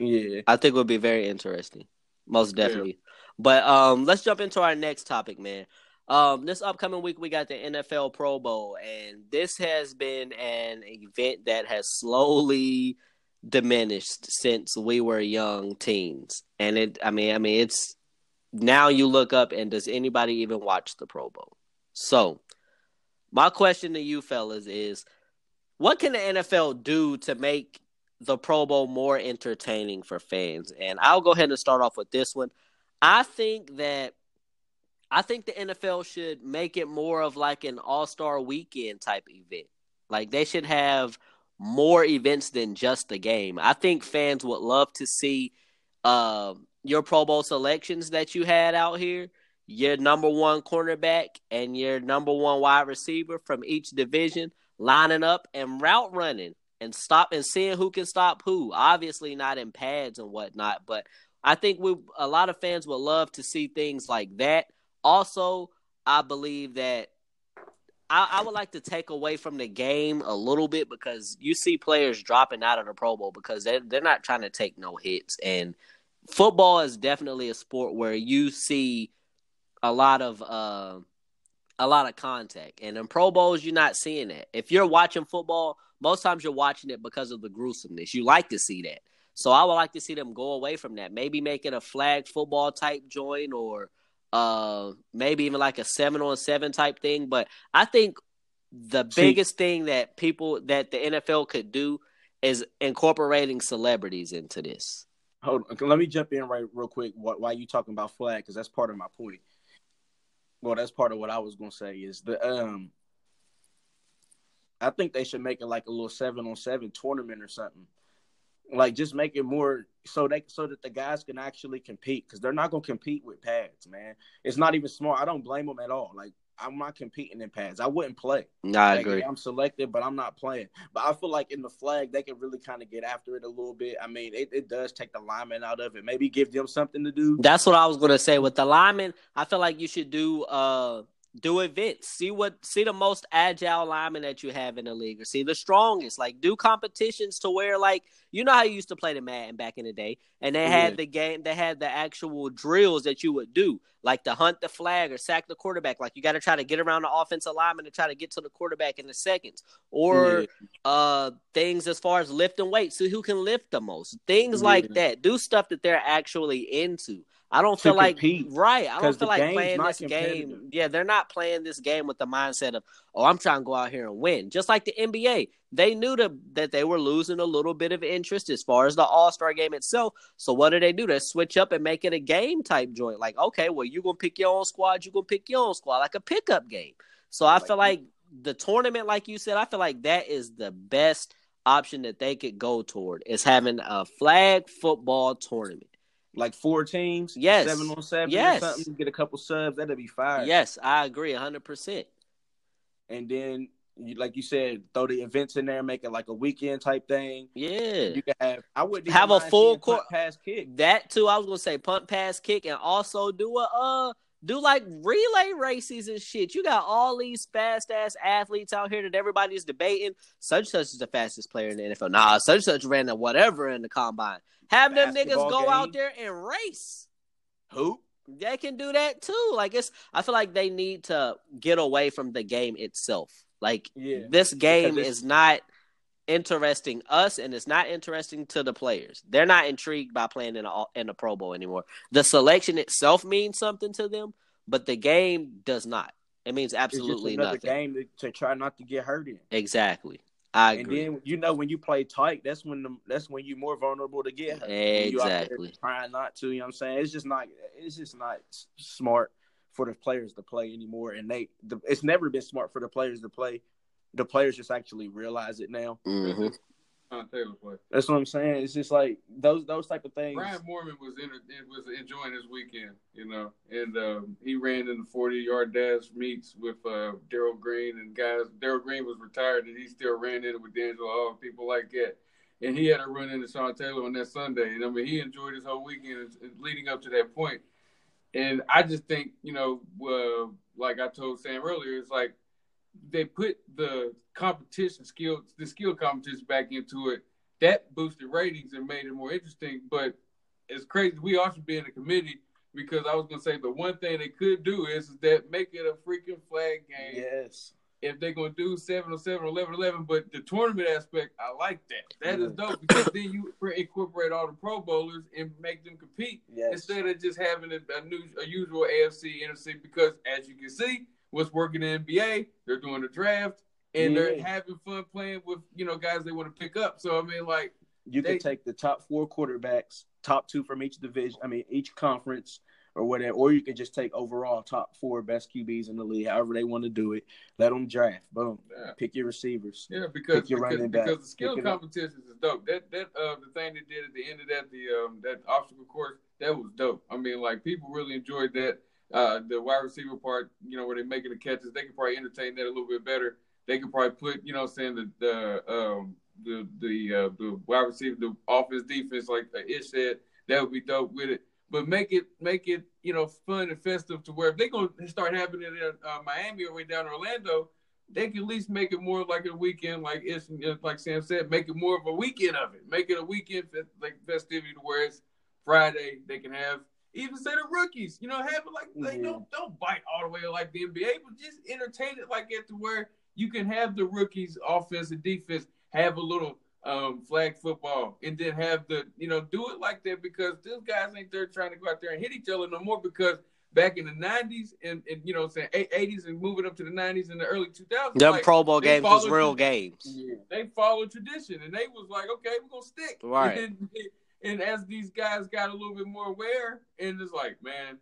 Yeah, I think would be very interesting, most definitely. Yeah. But um, let's jump into our next topic, man. Um, this upcoming week we got the NFL Pro Bowl, and this has been an event that has slowly diminished since we were young teens. And it, I mean, I mean, it's now you look up and does anybody even watch the Pro Bowl? So, my question to you fellas is what can the NFL do to make the Pro Bowl more entertaining for fans? And I'll go ahead and start off with this one. I think that I think the NFL should make it more of like an all-star weekend type event. Like they should have more events than just the game. I think fans would love to see uh, your Pro Bowl selections that you had out here, your number one cornerback and your number one wide receiver from each division lining up and route running and stop and seeing who can stop who. Obviously, not in pads and whatnot, but I think we a lot of fans would love to see things like that. Also, I believe that I, I, would like to take away from the game a little bit because you see players dropping out of the Pro Bowl because they're, they're not trying to take no hits. And football is definitely a sport where you see a lot of uh, a lot of contact. And in Pro Bowls, you're not seeing that. If you're watching football, most times you're watching it because of the gruesomeness. You like to see that. So I would like to see them go away from that. Maybe make it a flag football type joint or – uh, maybe even like a seven on seven type thing. But I think the See, biggest thing that people that the NFL could do is incorporating celebrities into this. Hold on, let me jump in right real quick. Why you talking about flag? Because that's part of my point. Well, that's part of what I was gonna say is the um. I think they should make it like a little seven on seven tournament or something like just make it more so they so that the guys can actually compete because they're not gonna compete with pads, man. It's not even smart. I don't blame them at all. Like I'm not competing in pads. I wouldn't play. No, I like, agree. I'm selected, but I'm not playing. But I feel like in the flag, they can really kind of get after it a little bit. I mean, it, it does take the lineman out of it. Maybe give them something to do. That's what I was gonna say with the lineman. I feel like you should do uh do events. See what see the most agile lineman that you have in the league, or see the strongest. Like do competitions to where like you know how you used to play the Madden back in the day, and they Yeah. had the game. They had the actual drills that you would do, like to hunt the flag or sack the quarterback. Like you got to try to get around the offensive lineman to try to get to the quarterback in the seconds, or Yeah. uh things as far as lifting weights. See who can lift the most. Things Yeah. like that. Do stuff that they're actually into. I don't feel like compete. right. I don't feel like playing this game. Yeah, they're not playing this game with the mindset of, oh, I'm trying to go out here and win. Just like the NBA, they knew to, that they were losing a little bit of interest as far as the All Star game itself. So what do they do? They switch up and make it a game type joint. Like, okay, well, you're gonna pick your own squad. You're gonna pick your own squad, like a pickup game. So I Like- feel like the tournament, like you said, I feel like that is the best option that they could go toward is having a flag football tournament. Like four teams, Yes. seven on seven, Yes. or something. Get a couple subs, that'd be fire. Yes, I agree, hundred percent. and then you, like you said, throw the events in there, make it like a weekend type thing. Yeah, You can have. I wouldn't Have a full court- pass kick. that too. I was gonna say punt, pass, kick, and also do a uh do like relay races and shit. You got all these fast ass athletes out here that everybody's debating. Such such is the fastest player in the NFL. Nah, such such ran a whatever in the combine. Have them niggas go out there and race. Who? They can do that too. Like it's, I feel like they need to get away from the game itself. Like Yeah. this game is not interesting us, and it's not interesting to the players. They're not intrigued by playing in a in a Pro Bowl anymore. The selection itself means something to them, but the game does not. It means It's absolutely just another nothing. game to, to try not to get hurt in. Exactly. I And agree. And then you know when you play tight, that's when the, that's when you're more vulnerable to get hurt. When you out there Exactly. trying not to, you know what I'm saying? It's just not it's just not smart for the players to play anymore. And they the, it's never been smart for the players to play. The players just actually realize it now. Mhm. Sean Taylor play. That's what I'm saying. It's just like those those type of things. Brian Mormon was in was enjoying his weekend, you know, and um, he ran in the forty yard dash meets with uh, Darrell Green and guys. Darrell Green was retired, and he still ran in it with DeAngelo Hall and people like that. And he had a run into Sean Taylor on that Sunday, and I mean he enjoyed his whole weekend and- and leading up to that point. And I just think, you know, uh, like I told Sam earlier, it's like they put the competition skill, the skill competition back into it. That boosted ratings and made it more interesting. But it's crazy. We also be in a committee because I was gonna say the one thing they could do is that make it a freaking flag game. Yes. If they're gonna do seven or seven or 11 11, but the tournament aspect, I like that. That is dope because then you incorporate all the Pro Bowlers and make them compete Yes. instead of just having a, a, new, a usual AFC NFC. Because as you can see, what's working in the NBA, they're doing the draft and they're having fun playing with you know guys they want to pick up. So I mean, like You They- could take the top four quarterbacks, top two from each division. I mean, each conference or whatever, or you could just take overall top four best QBs in the league, however they want to do it. Let them draft. Boom. Yeah. Pick your receivers. Yeah, because Pick your because, running back. because the skill competitions is dope. That that uh the thing they did at the end of that the um that obstacle course that was dope. I mean, like people really enjoyed that. Uh, the wide receiver part, you know, where they're making the catches, they could probably entertain that a little bit better. They could probably put, you know, saying the the um the the uh, the wide receiver, the offense defense, like uh, Ish said, that would be dope with it. But make it make it you know fun and festive to where if they're gonna start having it in uh, Miami or way down in Orlando, they can at least make it more like a weekend, like it's like Sam said, make it more of a weekend of it. Make it a weekend like festivity to where it's Friday. They can have even say the rookies, you know, have it like, like Yeah. don't don't bite all the way like the NBA, but just entertain it like that to where you can have the rookies, offense and defense, have a little um, flag football, and then have the you know do it like that because these guys ain't there trying to go out there and hit each other no more because back in the '90s and, and you know saying '80s and moving up to the '90s and the early 2000s, Them like, Pro Bowl games was real games. Yeah. they followed tradition and they was like, okay, we're gonna stick. Right. And, as these guys got a little bit more aware, and it's like, man,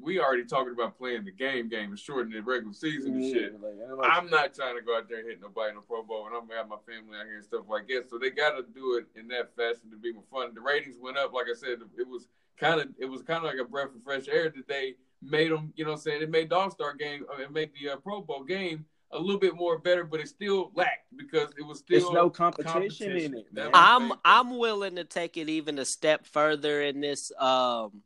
we already talking about playing the game game and shortening the regular season and shit. Yeah, like, like- I'm not trying to go out there and hit nobody in the Pro Bowl, and I'm gonna have my family out here and stuff like that. So they got to do it in that fashion to be more fun. The ratings went up, like I said. It was kind of it was kind of like a breath of fresh air that they made them. You know, what I'm saying it made the All Star game, it made the uh, Pro Bowl game a little bit more better, but it still lacked because it was still It's no competition in it, man. I'm. I'm willing to take it even a step further in this um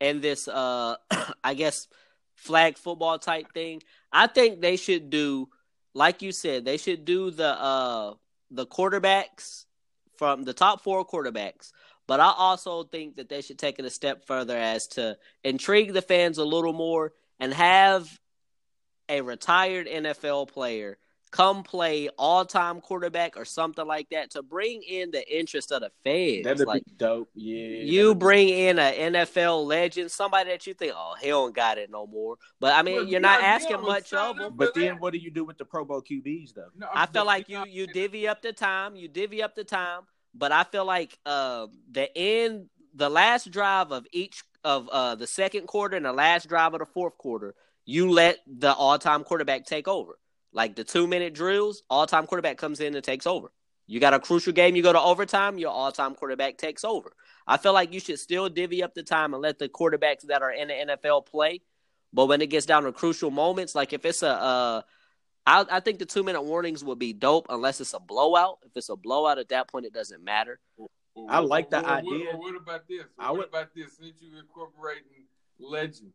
in this uh [CLEARS THROAT] I guess flag football type thing. I think they should do, like you said, they should do the uh the quarterbacks from the top four quarterbacks. But I also think that they should take it a step further as to intrigue the fans a little more and have a retired NFL player come play all time quarterback or something like that to bring in the interest of the fans. That'd like be dope. Yeah. you that'd bring in an NFL legend, somebody that you think, oh, he don't got it no more. But I mean, Well, you're not asking Deion was much of signed them. But then what do you do with the Pro Bowl QBs though? No, I but feel like you you divvy up the time, you divvy up the time, but I feel like uh, the end, the last drive of each of uh, the second quarter and the last drive of the fourth quarter, you let the all-time quarterback take over. Like the two-minute drills, all-time quarterback comes in and takes over. You got a crucial game, you go to overtime, your all-time quarterback takes over. I feel like you should still divvy up the time and let the quarterbacks that are in the NFL play. But when it gets down to crucial moments, like if it's a uh, I, I think the two minute warnings would be dope unless it's a blowout. If it's a blowout, at that point, it doesn't matter. Or I what- like the or what- idea. Or what about this? Or I what would- about this? Since you incorporating legends,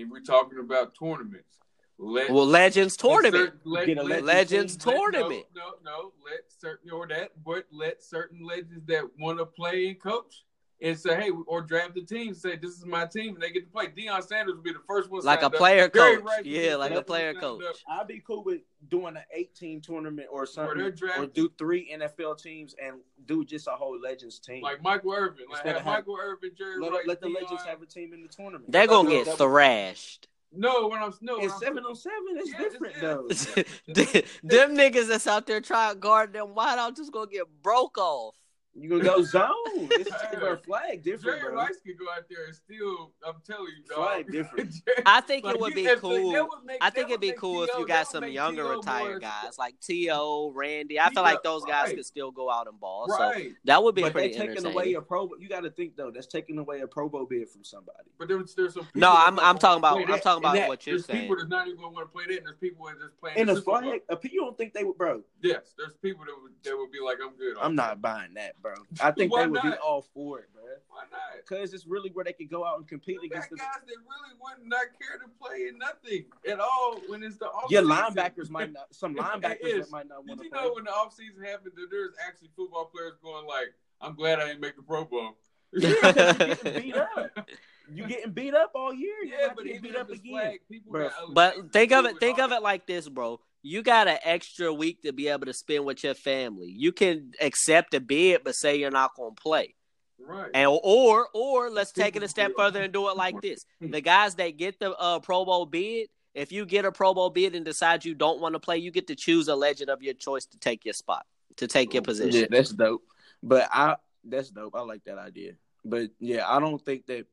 and we're talking about tournaments, let Well, Legends tournament. certain- let- Get a let- Legends let- tournament. No, no, no, let certain or that, but let certain legends that want to play and coach and say, hey, or draft the team, say this is my team, and they get to play. Deion Sanders will be the first one, Like a signed up. player coach. Rice Yeah, like a player coach. up. I'd be cool with doing an 18 tournament or something, they're drafting- or do three NFL teams and do just a whole Legends team. Like Michael Irvin, like have have- Michael Irvin, Jerry let, Rice, let the Deion. Legends have a team in the tournament. They're gonna get thrashed. No, when I'm no, when It's seven on seven. It's Yeah, it's- different yeah. though. [LAUGHS] them niggas that's out there trying to guard them wide out just gonna get broke off. You gonna go zone? [LAUGHS] It's a flag different, Jerry bro. Rice could go out there and still. I'm telling you, dog. Flag different. [LAUGHS] I think Like, it would be if- cool. would make- I think it'd be cool if you got some younger T.O. retired more- guys like T.O., Randy. I feel Yeah, like those guys right. could still go out and ball. So that would be But they pretty taking away a pro. You got to think though. That's taking away a Pro Bowl bid from somebody. but there's there's some. No, I'm I'm talking about I'm talking about that- what you're There's saying. people that's not even gonna want to play that, and there's people that just playing In the a Super Bowl. flag, you don't think they would, bro? Yes, there's people that would that would be like, I'm good. I'm not buying that, bro. I think Why they would be all for it, bro. Why not? Because it's really where they can go out and compete You got against the. guys that really would not not care to play in nothing at all when it's the off Your linebackers might not. Some [LAUGHS] linebackers might not Did want to you play. know when the offseason happened that there's actually football players going like, I'm glad I didn't make the Pro Bowl. [LAUGHS] Yeah, 'cause you getting beat up. You getting beat up all year. Yeah, but to get even beat up again. flag, people Bruh. got other But think of it think of it like this, bro. You got an extra week to be able to spend with your family. You can accept a bid, but say you're not going to play. Right. And or or let's take it a step further and do it like this: [LAUGHS] the guys that get the uh, Pro Bowl bid, if you get a Pro Bowl bid and decide you don't want to play, you get to choose a legend of your choice to take your spot, to take your position. Yeah, that's dope. But I that's dope. I like that idea. But yeah, I don't think that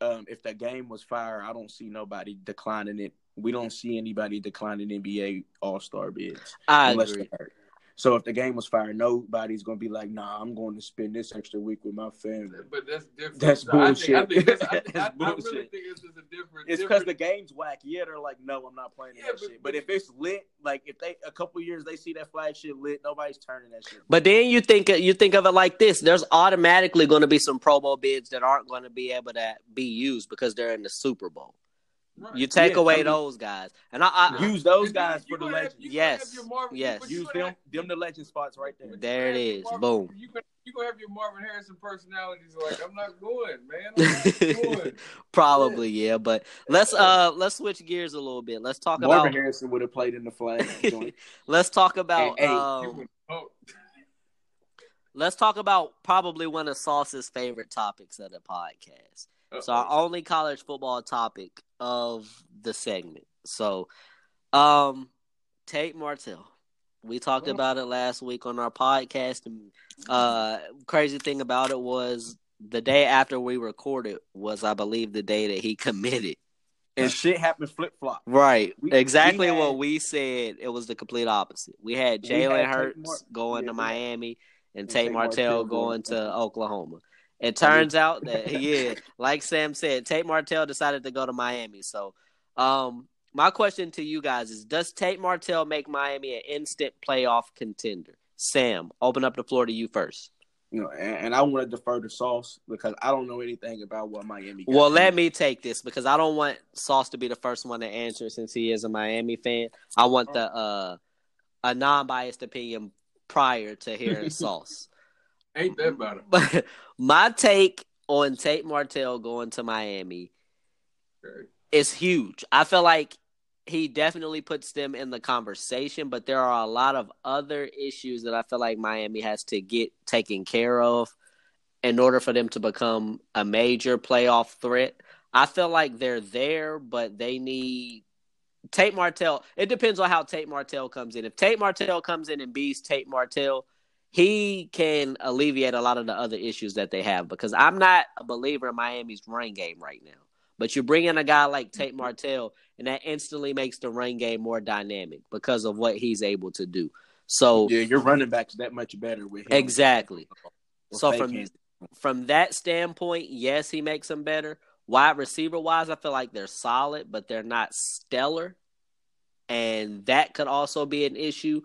um, if the game was fire, I don't see nobody declining it. We don't see anybody declining NBA All Star bids I unless agree. they're. So if the game was fired, nobody's gonna be like, "Nah, I'm going to spend this extra week with my family." But that's different. That's So I think, I bullshit. think that's, I, [LAUGHS] That's I, I really think it's just a different. It's because the game's whack. Yeah, they're like, "No, I'm not playing Yeah, that but- shit." But if it's lit, like if they a couple years they see that flag shit lit, nobody's turning that shit. But then you think you think of it like this: there's automatically going to be some Pro Bowl bids that aren't going to be able to be used because they're in the Super Bowl. Right. You take Yeah, away I mean- those guys, and I, I Use those guys you for the gonna have- legends. you gonna Yes, have your Marvin- yes. you Use them, have- them the legend spots right there. There you it gonna have is. your Marvin- Boom. You gonna, you gonna have your Marvin Harrison personalities like I'm not going, man. I'm not going. [LAUGHS] Probably, yeah. But let's uh let's switch gears a little bit. Let's talk Marvin about Harrison would have played in the flag [LAUGHS] let's talk about Hey, hey, um, let's talk about probably one of Sauce's favorite topics of the podcast. So our only college football topic of the segment. So um Tate Martell. We talked Oh. about it last week on our podcast and uh crazy thing about it was the day after we recorded was I believe the day that he [LAUGHS] committed. and shit happened flip flop. Right. We- exactly we had- what we said. It was the complete opposite. We had Jalen Hurts going yeah, to Miami and Tate Tate Martell Martell going to- Oklahoma. It turns out that [LAUGHS] yeah, like Sam said, Tate Martell decided to go to Miami. So, um, my question to you guys is: Does Tate Martell make Miami an instant playoff contender? Sam, open up the floor to you first. You know, and, and I want to defer to Sauce because I don't know anything about what Miami. got Well, to let me take this because I don't want Sauce to be the first one to answer since he is a Miami fan. I want the uh, a non-biased opinion prior to hearing [LAUGHS] Sauce. Ain't that about it? But my take on Tate Martell going to Miami Okay. is huge. I feel like he definitely puts them in the conversation, but there are a lot of other issues that I feel like Miami has to get taken care of in order for them to become a major playoff threat. I feel like they're there, but they need Tate Martell. It depends on how Tate Martell comes in. If Tate Martell comes in and beats Tate Martell, he can alleviate a lot of the other issues that they have because I'm not a believer in Miami's run game right now. But you bring in a guy like Tate mm-hmm. Martell, and that instantly makes the run game more dynamic because of what he's able to do. So Yeah, your running back's that much better with him. Exactly. So from him. from that standpoint, yes, he makes them better. Wide receiver wise, I feel like they're solid, but they're not stellar. And that could also be an issue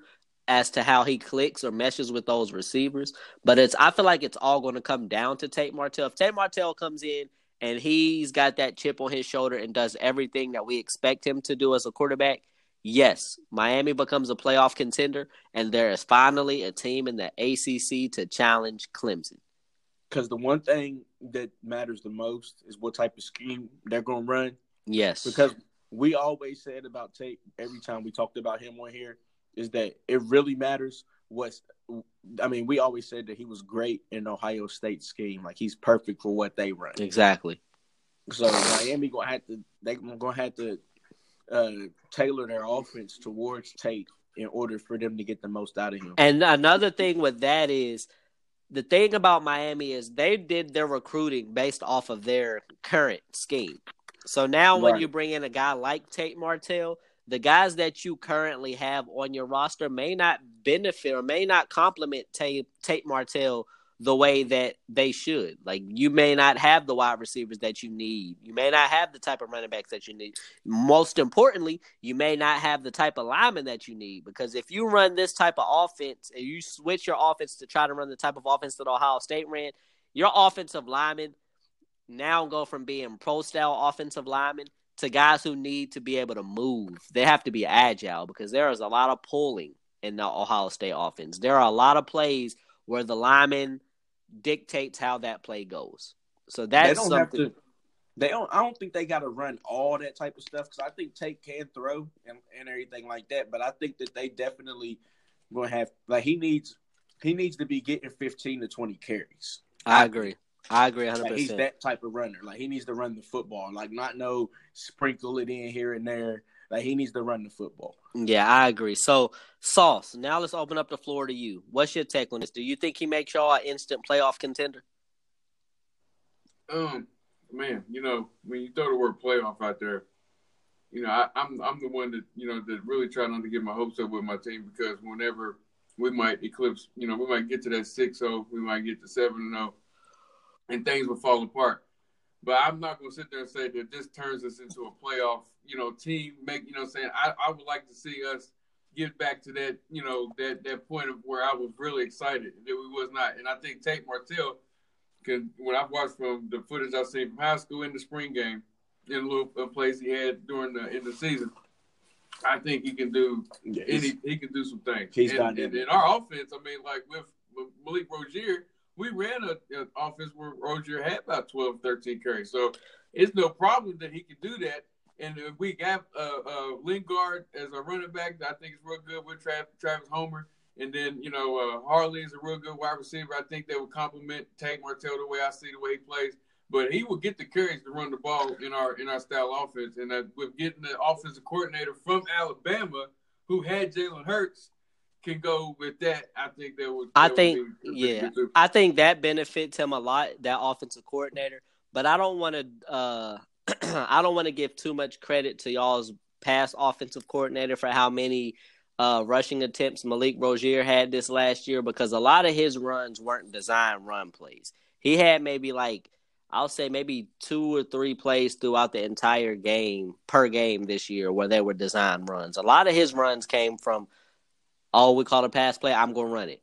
as to how he clicks or meshes with those receivers. But it's I feel like it's all going to come down to Tate Martell. If Tate Martell comes in and he's got that chip on his shoulder and does everything that we expect him to do as a quarterback, yes, Miami becomes a playoff contender, and there is finally a team in the ACC to challenge Clemson. because the one thing that matters the most is what type of scheme they're going to run. Yes, Because we always said about Tate every time we talked about him on here is that it really matters what's. I mean, we always said that he was great in Ohio State scheme, like he's perfect for what they run. exactly. So Miami gonna have to they gonna have to uh, tailor their offense towards Tate in order for them to get the most out of him. And another thing with that is the thing about Miami is they did their recruiting based off of their current scheme. So now when you bring in a guy like Tate Martell, the guys that you currently have on your roster may not benefit or may not complement Tate, Tate Martell the way that they should. Like you may not have the wide receivers that you need. You may not have the type of running backs that you need. Most importantly, you may not have the type of lineman that you need because if you run this type of offense and you switch your offense to try to run the type of offense that Ohio State ran, your offensive linemen now go from being pro style offensive linemen to guys who need to be able to move. They have to be agile because there is a lot of pulling in the Ohio State offense. There are a lot of plays where the lineman dictates how that play goes. So that's something. to. They don't. I don't think they got to run all that type of stuff because I think Tate can throw and, and everything like that. But I think that they definitely will have like he needs he needs to be getting fifteen to twenty carries. I agree. I agree 100%. Like he's that type of runner. Like he needs to run the football. Like not no sprinkle it in here and there. Like he needs to run the football. Yeah, I agree. So, Sauce, now let's open up the floor to you. What's your take on this? Do you think he makes y'all an instant playoff contender? Um, man, you know, when you throw the word playoff out there, you know, I, I'm I'm the one that you know that really try not to get my hopes up with my team because whenever we might eclipse, you know, we might get to that six zero, we might get to seven zero, and things will fall apart. But I'm not going to sit there and say that this turns us into a playoff, you know, team. Make you know, saying I, I would like to see us get back to that, you know, that that point of where I was really excited that we was not, and I think Tate Martell can. When I've watched from the footage I've seen from high school in the spring game, in a little uh, plays he had during the in the season, I think he can do Yeah, any he can do some things. He's and, dynamic. and in our offense, I mean, like with, with Malik Rosier, we ran an offense where Rosier had about 12, 13 carries. So it's no problem that he can do that. And if we got uh, uh, Lingard as a running back, I think it's real good with Trav- Travis Homer. And then, you know, uh, Harley is a real good wide receiver. I think that would complement Tate Martell the way I see the way he plays. But he will get the carries to run the ball in our in our style offense. And that with getting the offensive coordinator from Alabama who had Jalen Hurts can go with that, I think that would. I that would think, be- yeah, I think that benefits him a lot. That offensive coordinator, but I don't want to. Uh, [CLEARS THROAT] I don't want to give too much credit to y'all's past offensive coordinator for how many uh, rushing attempts Malik Rosier had this last year because a lot of his runs weren't designed run plays. He had maybe like I'll say maybe two or three plays throughout the entire game per game this year where they were designed runs. A lot of his runs came from, oh, we call a pass play. I'm going to run it.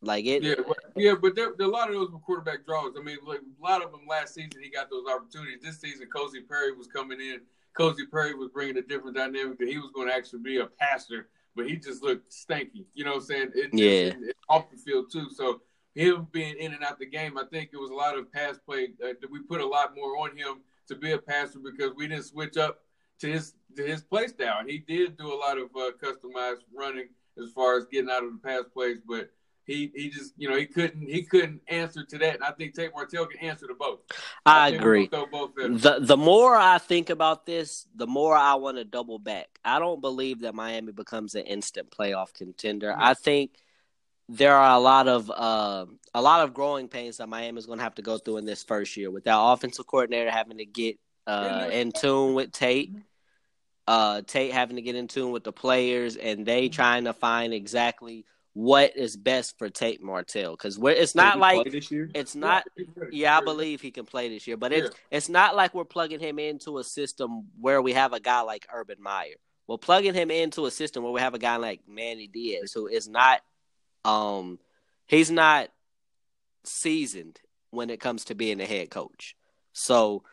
Like it. Yeah, but, yeah, but there, there, a lot of those were quarterback draws. I mean, like a lot of them last season, he got those opportunities. This season, Cozy Perry was coming in. Cozy Perry was bringing a different dynamic that he was going to actually be a passer, but he just looked stanky. You know what I'm saying? It, yeah. It, it, off the field too. So him being in and out the game, I think it was a lot of pass play. Uh, we put a lot more on him to be a passer because we didn't switch up to his to his play style. He did do a lot of uh, customized running as far as getting out of the pass plays, but he he just you know he couldn't he couldn't answer to that. And I think Tate Martell can answer to both. I, I agree. Both the the more I think about this, the more I want to double back. I don't believe that Miami becomes an instant playoff contender. Mm-hmm. I think there are a lot of uh, a lot of growing pains that Miami is going to have to go through in this first year with that offensive coordinator having to get uh, in tune with Tate. Uh, Tate having to get in tune with the players, and they trying to find exactly what is best for Tate Martell because it's not like it's not. Yeah, I believe he can play this year, but it's yeah. it's not like we're plugging him into a system where we have a guy like Urban Meyer. We're plugging him into a system where we have a guy like Manny Diaz, who is not, um, he's not seasoned when it comes to being a head coach. So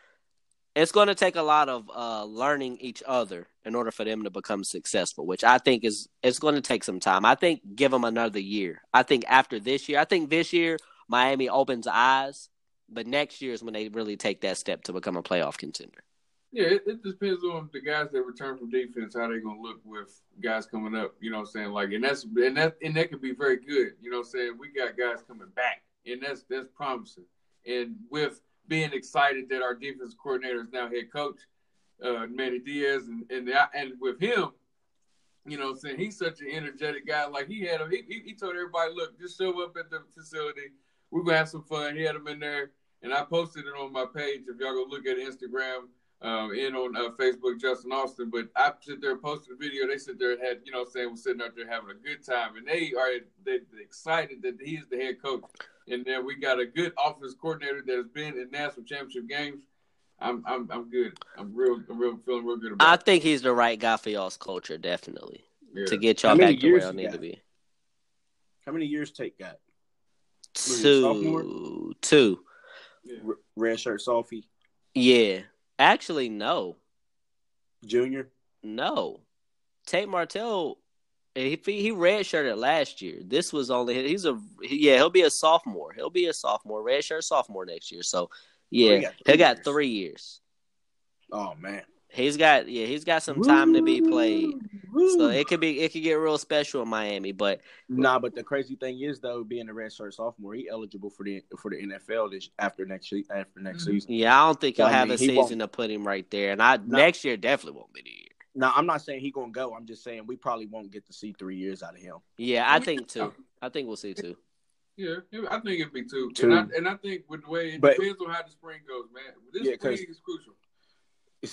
it's going to take a lot of uh, learning each other in order for them to become successful, which I think is it's going to take some time. I think give them another year. I think after this year, I think this year Miami opens eyes, but next year is when they really take that step to become a playoff contender. Yeah, it, it depends on the guys that return from defense how they're gonna look with guys coming up. You know what I'm saying? Like, and that's and that and that could be very good. You know what I'm saying? We got guys coming back, and that's that's promising. And with being excited that our defense coordinator is now head coach, uh, Manny Diaz, and and and with him, you know, saying he's such an energetic guy. Like he had, a, he he told everybody, look, just show up at the facility. We're gonna have some fun. He had him in there, and I posted it on my page. If y'all go look at Instagram, um, and on uh, Facebook, Justin Austin. But I sit there and posted a video. They sit there and had, you know, saying we're sitting out there having a good time, and they are they excited that he is the head coach and then we got a good offense coordinator that has been in national championship games. I'm I'm I'm good. I'm real I'm real feeling real good about. I it. think he's the right guy for y'all's culture, definitely, yeah. to get y'all back to where y'all need got? to be. How many years Tate got? Two. Two. Yeah. Red shirt Sophie. Yeah. Actually, no. Junior. No. Tate Martell he he redshirted last year. This was only he's a yeah he'll be a sophomore. He'll be a sophomore, redshirt sophomore next year. So yeah, oh, he got, he got three years. Oh man, he's got yeah he's got some time to be played. So it could be it could get real special in Miami. But nah, but the crazy thing is though, being a redshirt sophomore, he eligible for the for the NFL this after next after next mm-hmm. season. Yeah, I don't think he'll so, have I mean, a season to put him right there, and I nah. next year definitely won't be the year. Now, I'm not saying he gonna go. I'm just saying we probably won't get to see three years out of him. Yeah, I think too. I think we'll see two. Yeah, I think it'd be two. two. And, I, and I think with the way it but, depends on how the spring goes, man. This yeah, spring is crucial.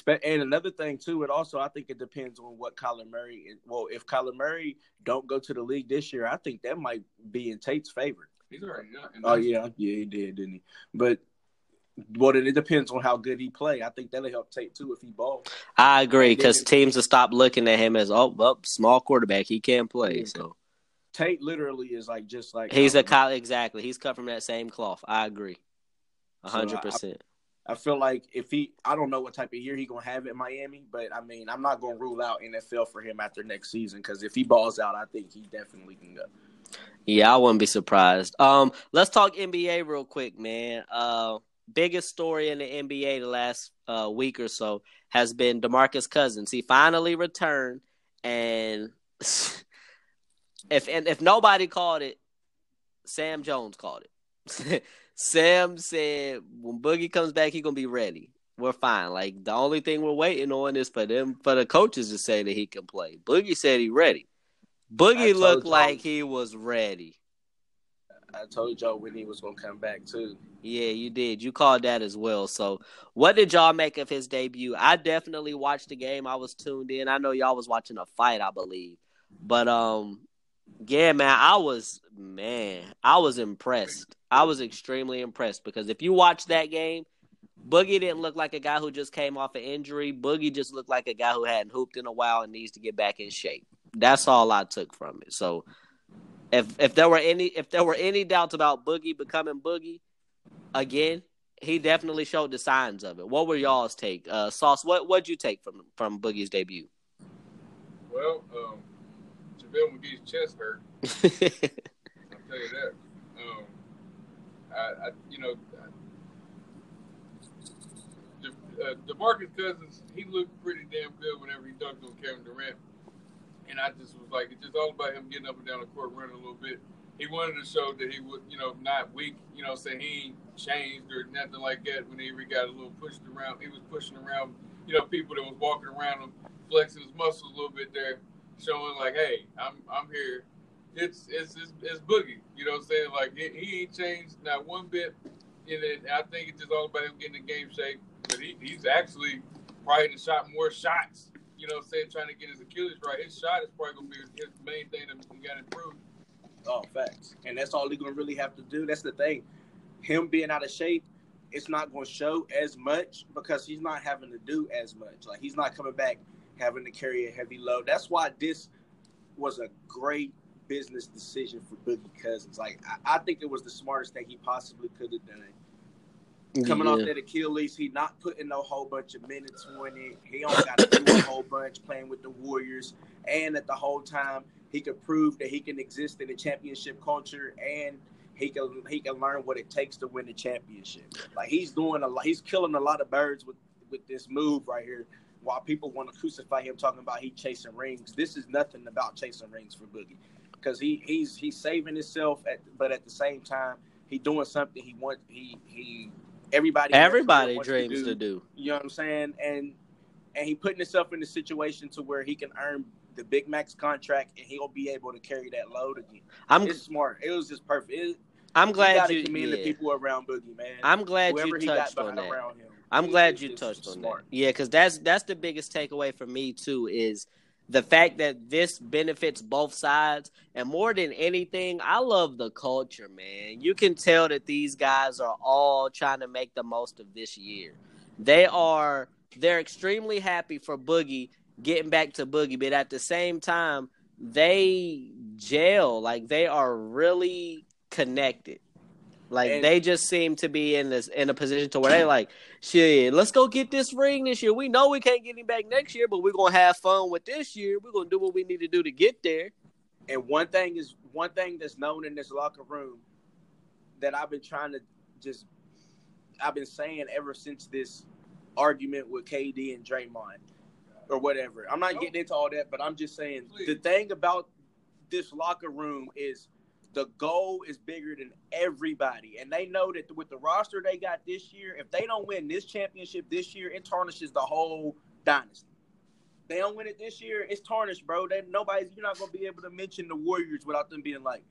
And another thing too, it also I think it depends on what Kyler Murray. Well, if Kyler Murray don't go to the league this year, I think that might be in Tate's favor. He's already. Not. Oh yeah, yeah, he did, didn't he? But well, it depends on how good he play. I think that'll help Tate too if he balls. I agree because teams will stop looking at him as oh, well, small quarterback. He can't play. So Tate literally is like just like he's a college exactly. He's cut from that same cloth. I agree, hundred so percent. I feel like if he, I don't know what type of year he gonna have at Miami, but I mean, I'm not gonna rule out NFL for him after next season because if he balls out, I think he definitely can go. Yeah, I wouldn't be surprised. Um, let's talk NBA real quick, man. Uh, biggest story in the NBA the last uh, week or so has been DeMarcus Cousins. He finally returned, and [LAUGHS] if and if nobody called it, Sam Jones called it. [LAUGHS] Sam said when Boogie comes back, he's gonna be ready. We're fine. Like the only thing we're waiting on is for them for the coaches to say that he can play. Boogie said he ready. Boogie looked like he was ready. I told y'all when he was gonna come back too. Yeah, you did. You called that as well. So, what did y'all make of his debut? I definitely watched the game. I was tuned in. I know y'all was watching a fight, I believe. But um, yeah, man, I was man, I was impressed. I was extremely impressed because if you watch that game, Boogie didn't look like a guy who just came off an injury. Boogie just looked like a guy who hadn't hooped in a while and needs to get back in shape. That's all I took from it. So If if there were any if there were any doubts about Boogie becoming Boogie again, he definitely showed the signs of it. What were y'all's take? Uh, Sauce, what what'd you take from from Boogie's debut? Well, um, JaVale McGee's chest hurt. [LAUGHS] I'll tell you that. Um, I, I, you know, uh, DeMarcus Cousins, he looked pretty damn good whenever he dunked on Kevin Durant. And I just was like, it's just all about him getting up and down the court, running a little bit. He wanted to show that he was, you know, not weak, you know, saying he ain't changed or nothing like that. Whenever he got a little pushed around, he was pushing around, you know, people that was walking around him, flexing his muscles a little bit there, showing like, hey, I'm I'm here. It's it's it's, it's boogie, you know what I'm saying? Like he, he ain't changed not one bit. And I think it's just all about him getting in game shape. But he, he's actually probably shot more shots you know, what I'm saying trying to get his Achilles right. His shot is probably gonna be his main thing that he got improved. Oh, facts. And that's all he's gonna really have to do. That's the thing. Him being out of shape, it's not gonna show as much because he's not having to do as much. Like he's not coming back having to carry a heavy load. That's why this was a great business decision for Boogie Cousins. Like I, I think it was the smartest thing he possibly could have done. Coming off that Achilles, he not putting no whole bunch of minutes on it. He only got to do a [COUGHS] whole bunch playing with the Warriors, and at the whole time he could prove that he can exist in a championship culture, and he can he can learn what it takes to win the championship. Like he's doing a lot, he's killing a lot of birds with with this move right here. While people want to crucify him, talking about he chasing rings, this is nothing about chasing rings for Boogie, because he he's he's saving himself, at, but at the same time he doing something he want he he everybody Everybody dreams to do. you know what I'm saying? And and he putting himself in a situation to where he can earn the big max contract and he'll be able to carry that load again. I'm it's smart. It was just perfect. It, I'm glad you. commend yeah. the people around Boogie, man. I'm glad Whoever you he got touched on that. I'm glad you touched on smart. that. Yeah, because that's that's the biggest takeaway for me too is the fact that this benefits both sides, and more than anything, I love the culture, man. You can tell that these guys are all trying to make the most of this year. They are they're extremely happy for Boogie getting back to Boogie, but at the same time, they gel like they are really connected. Like And- they just seem to be in this in a position to where they like, shit, let's go get this ring this year. We know we can't get him back next year, but we're gonna have fun with this year. We're gonna do what we need to do to get there. And one thing is one thing that's known in this locker room that I've been trying to just I've been saying ever since this argument with KD and Draymond or whatever. I'm not getting into all that, but I'm just saying the thing about this locker room is the goal is bigger than everybody. And they know that with the roster they got this year, if they don't win this championship this year, it tarnishes the whole dynasty. They don't win it this year, it's tarnished, bro. They nobody's you're not gonna be able to mention the Warriors without them being like,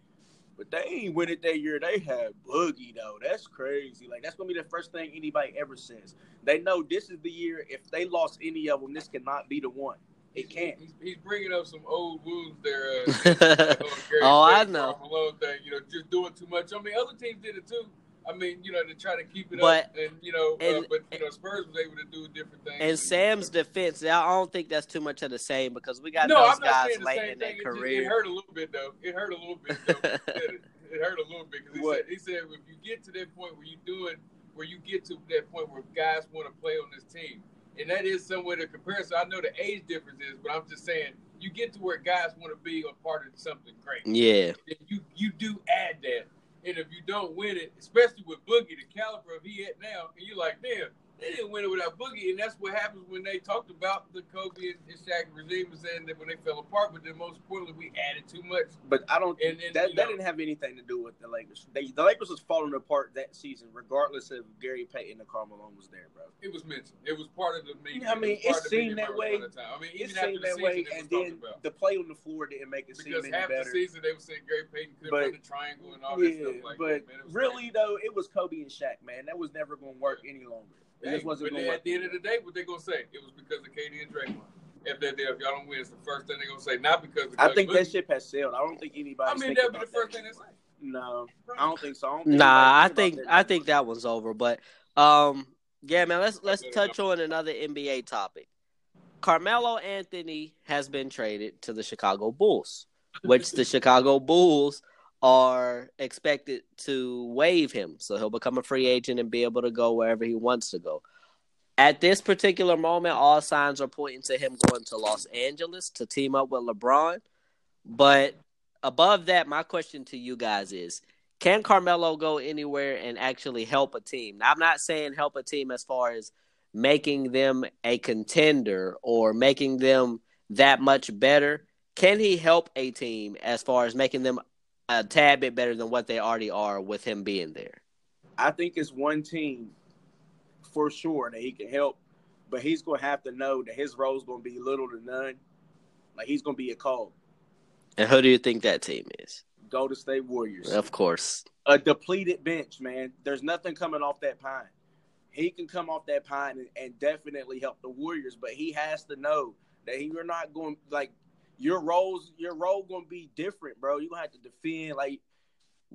but they ain't win it that year. They had Boogie though. That's crazy. Like that's gonna be the first thing anybody ever says. They know this is the year. If they lost any of them, this cannot be the one. It can't. He's, he's bringing up some old wounds there. Uh, [LAUGHS] on Gary Oh, I know. Malone thing, you know, just doing too much. I mean, other teams did it too. I mean, you know, to try to keep it But- up, and you know, uh, but you know, Spurs was able to do different things. In Sam's defense, I don't think that's too much of the same because we got no, those guys saying the late in their thing. It, just, it hurt a little bit though. It hurt a little bit. Though. [LAUGHS] It. it hurt a little bit because he What? said, he said if you get to that point where you doing where you get to that point where guys want to play on this team, and that is somewhere the comparison. I know the age difference is, but I'm just saying you get to where guys want to be a part of something great. Yeah, then you you do add that. And if you don't win it, especially with Boogie, the caliber of he at now, and you're like, damn, they didn't win it without Boogie. And that's what happens when they talked about the Kobe and, and Shaq regime and saying that when they fell apart, but then most importantly, we added too much. But I don't. And- and, that that know- didn't have anything to do with the Lakers. They, the Lakers was falling apart that season, regardless of Gary Payton and Karl Malone was there, bro. It was mentioned. It was part of the meeting. I mean, it, it seemed that way. upon a time. I mean, It seemed that season, way, and then the play on the floor didn't make it seem Because any half better. the season they were saying Gary Payton couldn't run the triangle and all that stuff like but that. Man, really though, it was Kobe and Shaq, man. That was never going to work any longer. It Hey, just wasn't but going to at the end of the day, what they gonna say? It was because of KD and Draymond. If they're there, if y'all don't win, it's the first thing they're gonna say. Not because of I Coach think Boogie. that ship has sailed. I don't think anybody. I mean, that'd be the first thing they say. No, I don't think so. I don't think nah, I think about I think that one's over. But um, yeah, man, let's let's touch on another NBA topic. Carmelo Anthony has been traded to the Chicago Bulls, which the Chicago Bulls are expected to waive him. So he'll become a free agent and be able to go wherever he wants to go. At this particular moment, all signs are pointing to him going to Los Angeles to team up with LeBron. But above that, my question to you guys is can Carmelo go anywhere and actually help a team? Now, I'm not saying help a team as far as making them a contender or making them that much better. Can he help a team as far as making them a tad bit better than what they already are with him being there? I think it's one team for sure that he can help, but he's going to have to know that his role is going to be little to none. Like he's going to be a call. And who do you think that team is? Golden State Warriors. Of course. A depleted bench, man. There's nothing coming off that pine. He can come off that pine and, and definitely help the Warriors, but he has to know that he, you're not going like your roles. Your role going to be different, bro. You gonna have to defend. Like,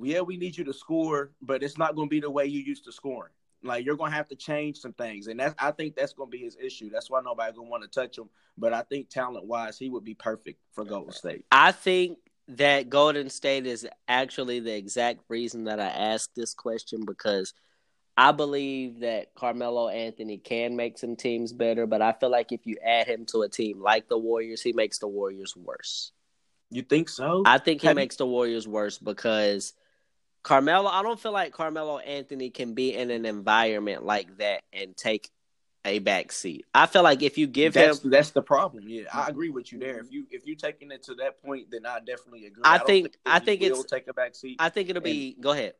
yeah, we need you to score, but it's not going to be the way you used to scoring. Like you're gonna have to change some things, and that's I think that's gonna be his issue. That's why nobody gonna want to touch him. But I think talent wise, he would be perfect for Golden State. I think that Golden State is actually the exact reason that I asked this question because I believe that Carmelo Anthony can make some teams better, but I feel like if you add him to a team like the Warriors, he makes the Warriors worse. You think so? I think he Have makes you... the Warriors worse because Carmelo, I don't feel like Carmelo Anthony can be in an environment like that and take a back seat. I feel like if you give that's, him, that's the problem. Yeah, I agree with you there. If you if you're taking it to that point, then I definitely agree. I, I think, think I think it's take a back seat. I think it'll be. And, go ahead.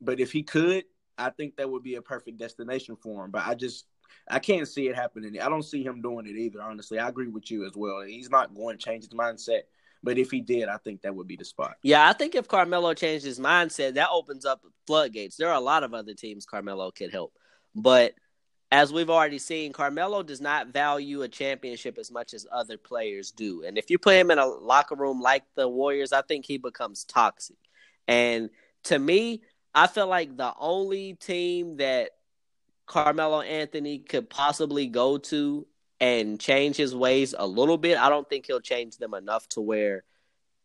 But if he could, I think that would be a perfect destination for him. But I just I can't see it happening. I don't see him doing it either. Honestly, I agree with you as well. He's not going to change his mindset. But if he did, I think that would be the spot. Yeah, I think if Carmelo changed his mindset, that opens up floodgates. There are a lot of other teams Carmelo could help. But as we've already seen, Carmelo does not value a championship as much as other players do. And if you put him in a locker room like the Warriors, I think he becomes toxic. And to me, I feel like the only team that Carmelo Anthony could possibly go to and change his ways a little bit, I don't think he'll change them enough to where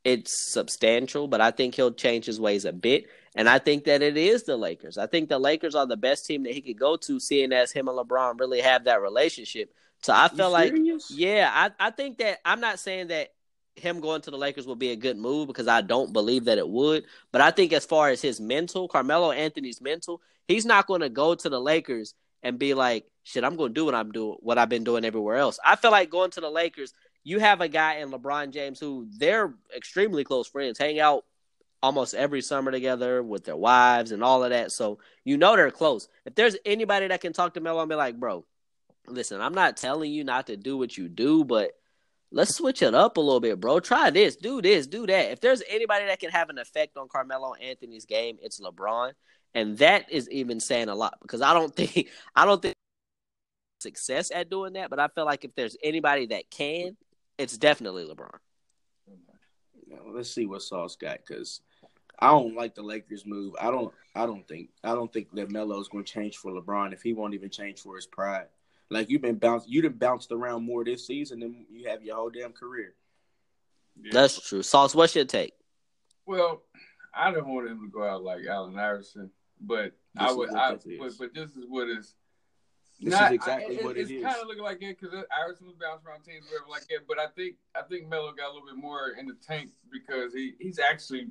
it's substantial, but I think he'll change his ways a bit. And I think that it is the Lakers. I think the Lakers are the best team that he could go to, seeing as him and LeBron really have that relationship. So I feel like, yeah, I, I think that I'm not saying that him going to the Lakers would be a good move because I don't believe that it would. But I think as far as his mental, Carmelo Anthony's mental, he's not going to go to the Lakers and be like, shit, I'm going to do what I'm doing, what I've been doing everywhere else. I feel like going to the Lakers, you have a guy in LeBron James who they're extremely close friends, hang out almost every summer together with their wives and all of that. So you know they're close. If there's anybody that can talk to Melo and be like, bro, listen, I'm not telling you not to do what you do, but let's switch it up a little bit, bro. Try this, do this, do that. If there's anybody that can have an effect on Carmelo Anthony's game, it's LeBron. And that is even saying a lot because I don't [LAUGHS] think I don't think success at doing that, but I feel like if there's anybody that can, it's definitely LeBron. let's see what Sauce got because I don't like the Lakers move. I don't. I don't think. I don't think that Melo's going to change for LeBron if he won't even change for his pride. Like you've been bounced. You've been bounced around more this season than you have your whole damn career. Yeah. That's true. Sauce, what's your take? Well, I don't want him to go out like Allen Iverson, but this I would. I, but, but this is what is this Not, is exactly I, it, what it it's is. kind of looking like it because Iverson was bouncing around teams, whatever like that. But I think I think Melo got a little bit more in the tank because he he's actually.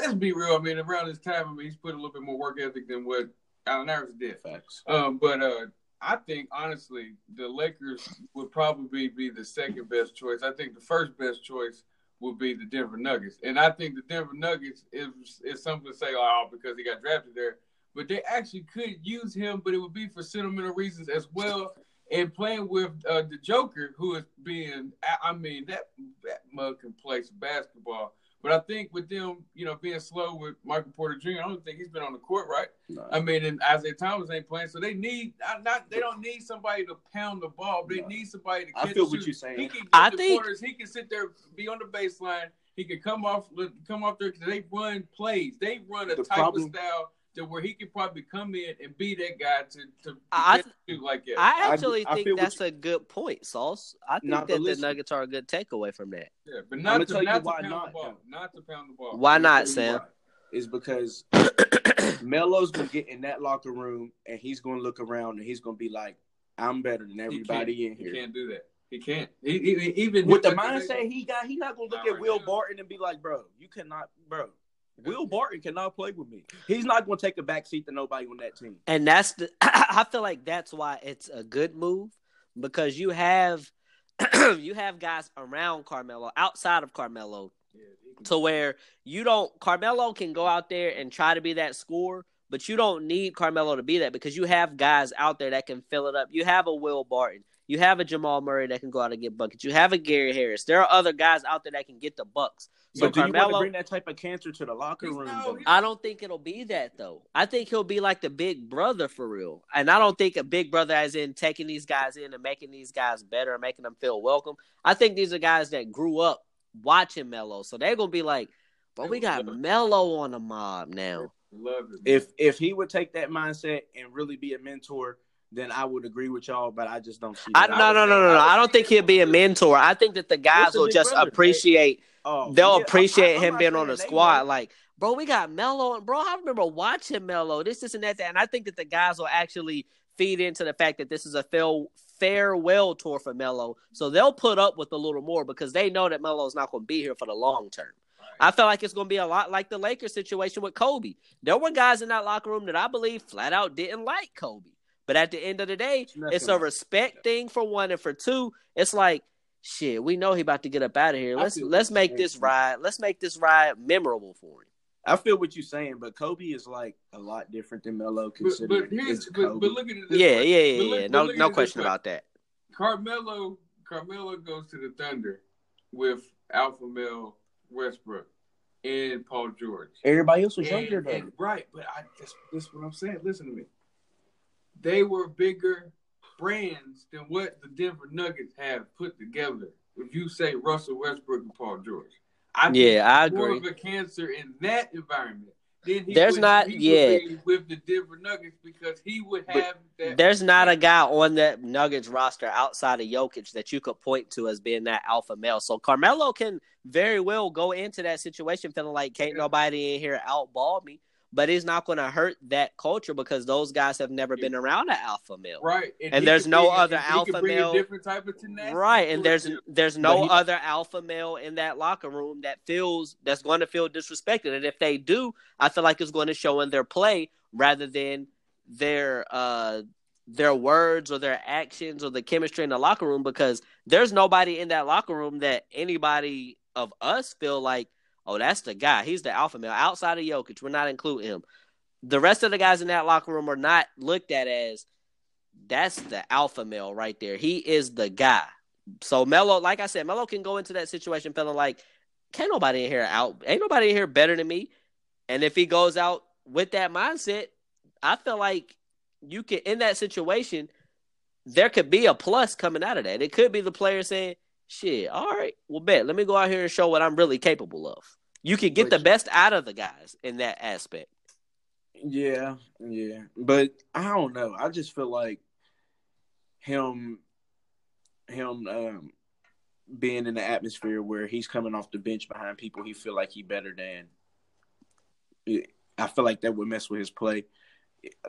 Let's be real. I mean, around this time, I mean, he's put a little bit more work ethic than what Allen Iverson did. Facts. Um, but uh, I think honestly, the Lakers would probably be the second best choice. I think the first best choice would be the Denver Nuggets, and I think the Denver Nuggets is is something to say, oh, because he got drafted there but they actually could use him, but it would be for sentimental reasons as well. And playing with uh, the Joker, who is being, I mean, that, that mug can play some basketball. But I think with them, you know, being slow with Michael Porter Jr., I don't think he's been on the court, right? No. I mean, and Isaiah Thomas ain't playing, so they need not they don't need somebody to pound the ball. They no. need somebody to. I feel what you're saying. He can get I the think... quarters. He can sit there, be on the baseline. He can come off come off there because they run plays. They run a the type problem... of style to where he could probably come in and be that guy to to, to I- do like that. I I- actually I think feel what that's a good point, Sauce. I think Nah, that the listen. Nuggets are a good takeaway from that. yeah, but not tell to, you not to pound not, the ball, though. not to pound the ball. Why not, Tell you Sam? Is because [COUGHS] Melo's gonna get in that locker room and he's gonna look around and he's gonna be like, "I'm better than everybody can't. in here." He can't do that. He can't. He, he, even With the mindset he got, he's not gonna look at right Will now. Barton and be like, "Bro, you cannot, bro." Will Barton cannot play with me. He's not gonna take a back seat to nobody on that team. And that's the [CLEARS THROAT] I feel like that's why it's a good move because you have [CLEARS THROAT] you have guys around Carmelo, outside of Carmelo, Yeah, to where you don't Carmelo can go out there and try to be that scorer, but you don't need Carmelo to be that because you have guys out there that can fill it up. You have a Will Barton, you have a Jamal Murray that can go out and get buckets. You have a Gary Harris. There are other guys out there that can get the bucks. So but do you want to Carmelo, bring that type of cancer to the locker room? no, I don't think it'll be that though. I think he'll be like the big brother for real. And I don't think a big brother as in taking these guys in and making these guys better and making them feel welcome. I think these are guys that grew up watching Melo. So they're gonna be like, but we got Melo on the mob now. love it. if if he would take that mindset and really be a mentor, then I would agree with y'all. But I just don't see. I no no no no no. I don't think he'll be a mentor. I think that the guys will just brother? appreciate Oh, they'll yeah, appreciate I- I'm him being on the squad. won't. Like, bro, we got Melo, and bro, I remember watching Melo. This, this, and that, that. And I think that the guys will actually feed into the fact that this is a fair, farewell tour for Melo. So they'll put up with a little more because they know that Melo's not going to be here for the long term. I feel like it's going to be a lot like the Lakers situation with Kobe. There were guys in that locker room that I believe flat out didn't like Kobe. But at the end of the day, Nothing it's a like respect thing for one, and for two, it's like shit. We know he about to get up out of here. Let's let's make this ride. Let's make this ride memorable for him. I feel what you're saying, but Kobe is like a lot different than Melo. Considering but here's it's but, Kobe. but look at it. This Yeah, way. yeah, yeah, look- yeah. No, no question about that. Carmelo Carmelo goes to the Thunder with Alpha Male Westbrook and Paul George. Everybody else was And- younger though. right, but I that's, that's what I'm saying. Listen to me. They were bigger brands than what the Denver Nuggets have put together. If you say Russell Westbrook and Paul George, I Yeah, I more agree. of a cancer in that environment. Then he There's would, not- yeah. with the Denver Nuggets because he would have that. There's not a guy on that Nuggets roster outside of Jokic that you could point to as being that alpha male. So Carmelo can very well go into that situation feeling like can't Yeah. nobody in here outball me. But it's not going to hurt that culture because those guys have never been around an alpha male. right, and he there's no bring- other alpha male- different type of tenacity Right, and there's it. there's no he- other alpha male in that locker room that feels that's going to feel disrespected, and if they do, I feel like it's going to show in their play rather than their uh their words or their actions or the chemistry in the locker room because there's nobody in that locker room that anybody of us feel like, oh, that's the guy. He's the alpha male outside of Jokic. We're not including him. The rest of the guys in that locker room are not looked at as that's the alpha male right there. He is the guy. So Melo, like I said, Melo can go into that situation feeling like, can't nobody in here out, ain't nobody in here better than me. And if he goes out with that mindset, I feel like you can in that situation, there could be a plus coming out of that. It could be the player saying, "Shit, all right, well, bet let me go out here and show what I'm really capable of." You can get But- the best out of the guys in that aspect. Yeah, yeah, but I don't know. I just feel like him, him, um, being in the atmosphere where he's coming off the bench behind people he feel like he better than. I feel like that would mess with his play.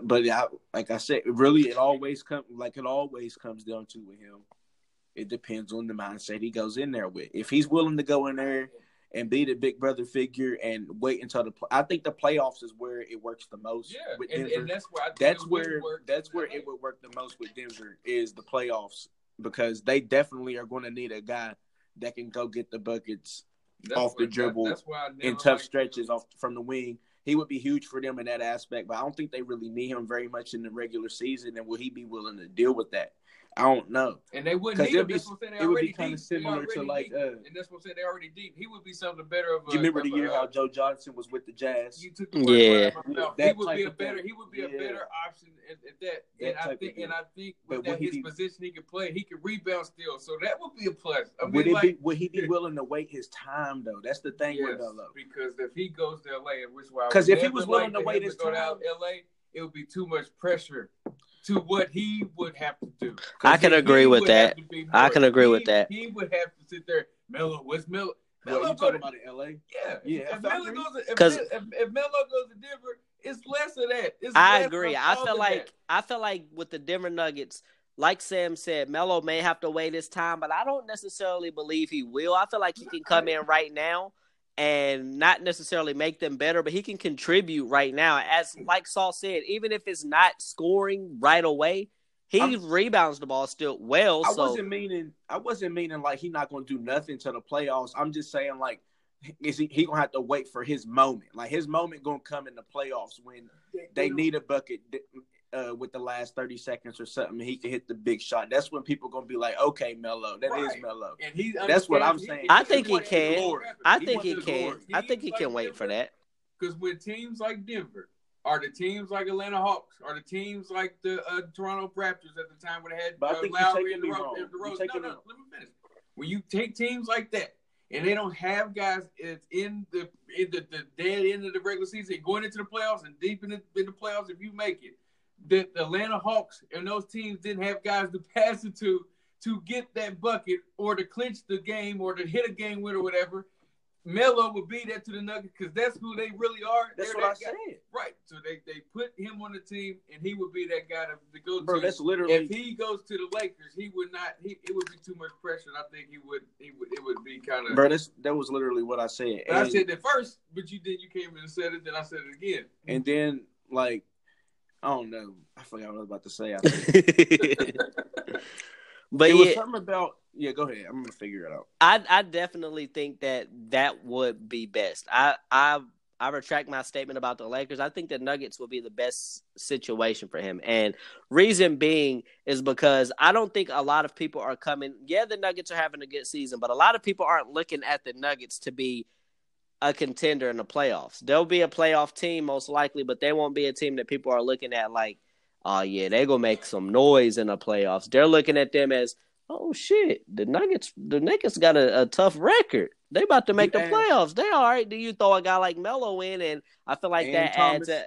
But I, like I said, really, it always come like it always comes down to with him. It depends on the mindset he goes in there with. If he's willing to go in there and be the big brother figure and wait until the, pl- I think the playoffs is where it works the most. Yeah, with and, Denver. and that's where I think that's it would where work. that's where it would work the most with Denver is the playoffs because they definitely are going to need a guy that can go get the buckets That's off the that- dribble that's why I never in tough liked stretches off from the wing. He would be huge for them in that aspect, but I don't think they really need him very much in the regular season. And will he be willing to deal with that? I don't know. And they wouldn't need him. be- That's what I'm saying. They it would be already kinda similar to, like, deep. uh, and that's what I'm saying. They already deep. He would be something better of. A, you remember the year a, how Joe Johnson was with the Jazz? You took the Yeah. right out of my mouth. He would be a better. thing. He would be a Yeah. better option at, at that. That and I think, and I think with that his be- position, he could play. He could rebound still. So that would be a plus. I mean, would like, be? Would he be [LAUGHS] willing to wait his time though? That's the thing with yes, Melo. because if he goes to LA, which why I 'Cause would if he was willing to wait his time- LA, it would be too much pressure to what he would have to do. I can he- agree he with that. I can agree he- with that. He would have to sit there. Melo, what's Melo? Well, Melo you talking to- about in L.A.? Yeah, Yeah, If, I goes, to, if, 'Cause- if, if Melo goes to Denver, it's less of that. It's I agree. I feel like that. I feel like with the Denver Nuggets, like Sam said, Melo may have to wait his time, but I don't necessarily believe he will. I feel like he can come in right now and not necessarily make them better, but he can contribute right now. As mm. like Saul said, even if it's not scoring right away, he I'm- rebounds the ball still well. I so wasn't meaning. I wasn't meaning like he's not going to do nothing to the playoffs. I'm just saying like, is he? He gonna have to wait for his moment. Like his moment gonna come in the playoffs when they need a bucket uh, with the last 30 seconds or something. He can hit the big shot. That's when people gonna be like, okay, Melo, that is Right. Melo. And he That's what I'm saying. I think he wanted can. I think he can. I think he can like wait for that. Because with teams like Denver, are the teams like Atlanta Hawks, are the teams like the uh, Toronto Raptors at the time when they had But I uh, think Lowry and me DeRozan. wrong. and You're DeRozan. taking No, me no, let me finish. When you take teams like that and they don't have guys it's in the in the, the dead end of the regular season, going into the playoffs and deep in the, in the playoffs, if you make it, the, the Atlanta Hawks and those teams didn't have guys to [LAUGHS] pass it to to get that bucket or to clinch the game or to hit a game win or whatever. Melo would be that to the Nuggets because that's who they really are. That's They're what I guy. said, Right. So they, they put him on the team, and he would be that guy to, to go bro. to. That's literally. if he goes to the Lakers, he would not. He it would be too much pressure. And I think he would. He would. It would be kind of. Bro, that's, that was literally what I said. But I said that first, but you did. You came in and said it. Then I said it again. And then like I don't know. I forgot what I was about to say. [LAUGHS] But it was yeah, something about yeah, go ahead. I'm gonna figure it out. I I definitely think that that would be best. I I I retract my statement about the Lakers. I think the Nuggets will be the best situation for him. And reason being is because I don't think a lot of people are coming. Yeah, the Nuggets are having a good season, but a lot of people aren't looking at the Nuggets to be a contender in the playoffs. They'll be a playoff team most likely, but they won't be a team that people are looking at like, oh yeah, they're gonna make some noise in the playoffs. They're looking at them as, oh shit, the Nuggets, the Nuggets got a, a tough record. They about to make the playoffs. They all right. Do you throw a guy like Melo in, and I feel like And that Thomas. adds a.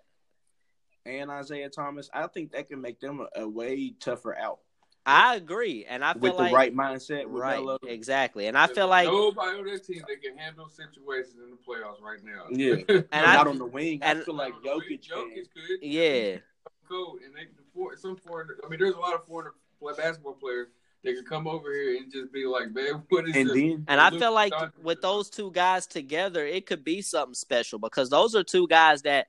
And Isaiah Thomas, I think that can make them a, a way tougher out I agree, and I feel with like the right mindset with right, Melo. exactly, and I feel like nobody on that team that can handle situations in the playoffs right now. Yeah. [LAUGHS] And not I- on the wing. and- I feel like Jokic, can. Jokic could. yeah. Cool. And they, for, some foreign. I mean, there's a lot of foreign basketball players that can come over here and just be like, man, [LAUGHS] what is And this? then And I Luka feel like Doncic. with those two guys together, it could be something special because those are two guys that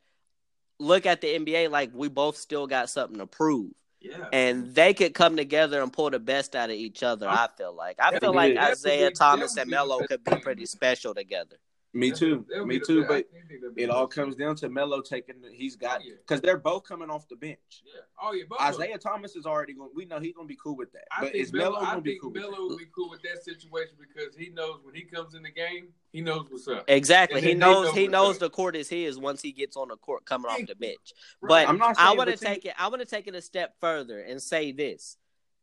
look at the NBA like we both still got something to prove. Yeah. And they could come together and pull the best out of each other, I feel like. I feel like Isaiah Thomas and Melo could be pretty special together. Me too, That would me too. best- But I think that'd be it all best. comes down to Melo taking. The, he's got Oh, yeah. because they're both coming off the bench. Yeah. Oh yeah. both of them. Isaiah Thomas is already going. We know he's going to be cool with that. I but think is Melo I going to be cool? with Melo that? be cool with that situation because he knows when he comes in the game, he knows what's up. Exactly. He then they knows he knows the court is his once he gets on the court coming off the bench. Right. But I'm not I want to take it. I want to take it a step further and say this: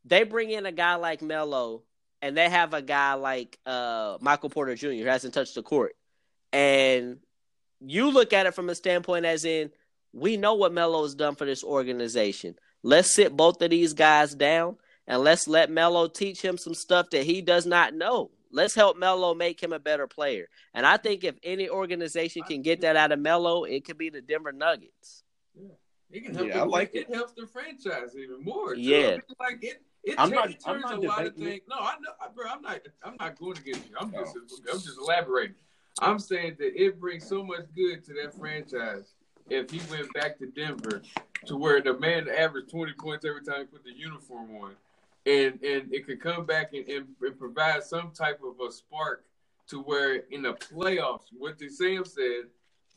they bring in a guy like Melo, and they have a guy like uh, Michael Porter Jr. who hasn't touched the court, and you look at it from a standpoint as in we know what Melo has done for this organization. Let's sit both of these guys down and let's let Melo teach him some stuff that he does not know. Let's help Melo make him a better player. And I think if any organization can get that out of Melo, it could be the Denver Nuggets. Yeah. It can help. Yeah, the, I like it. helps the franchise even more. too. Yeah. I mean, like it. It, I'm ta- not- it I'm turns not a lot of things. No, I know, bro. I'm not. I'm not going against you. I'm just. I'm just elaborating. I'm saying that it brings so much good to that franchise if he went back to Denver, to where the man averaged 20 points every time he put the uniform on, and and it could come back and, and, and provide some type of a spark to where in the playoffs, what the Sam said,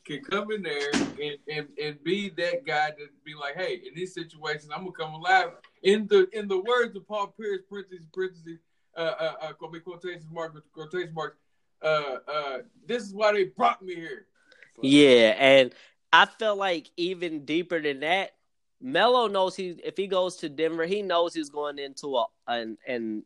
can come in there and, and, and be that guy to be like, hey, in these situations, I'm gonna come alive. In the in the words of Paul Pierce, parentheses, parentheses, uh, uh, uh quotation marks, quotation marks. Uh, uh, this is why they brought me here. Yeah, and I felt like even deeper than that, Melo knows he if he goes to Denver, he knows he's going into a an, an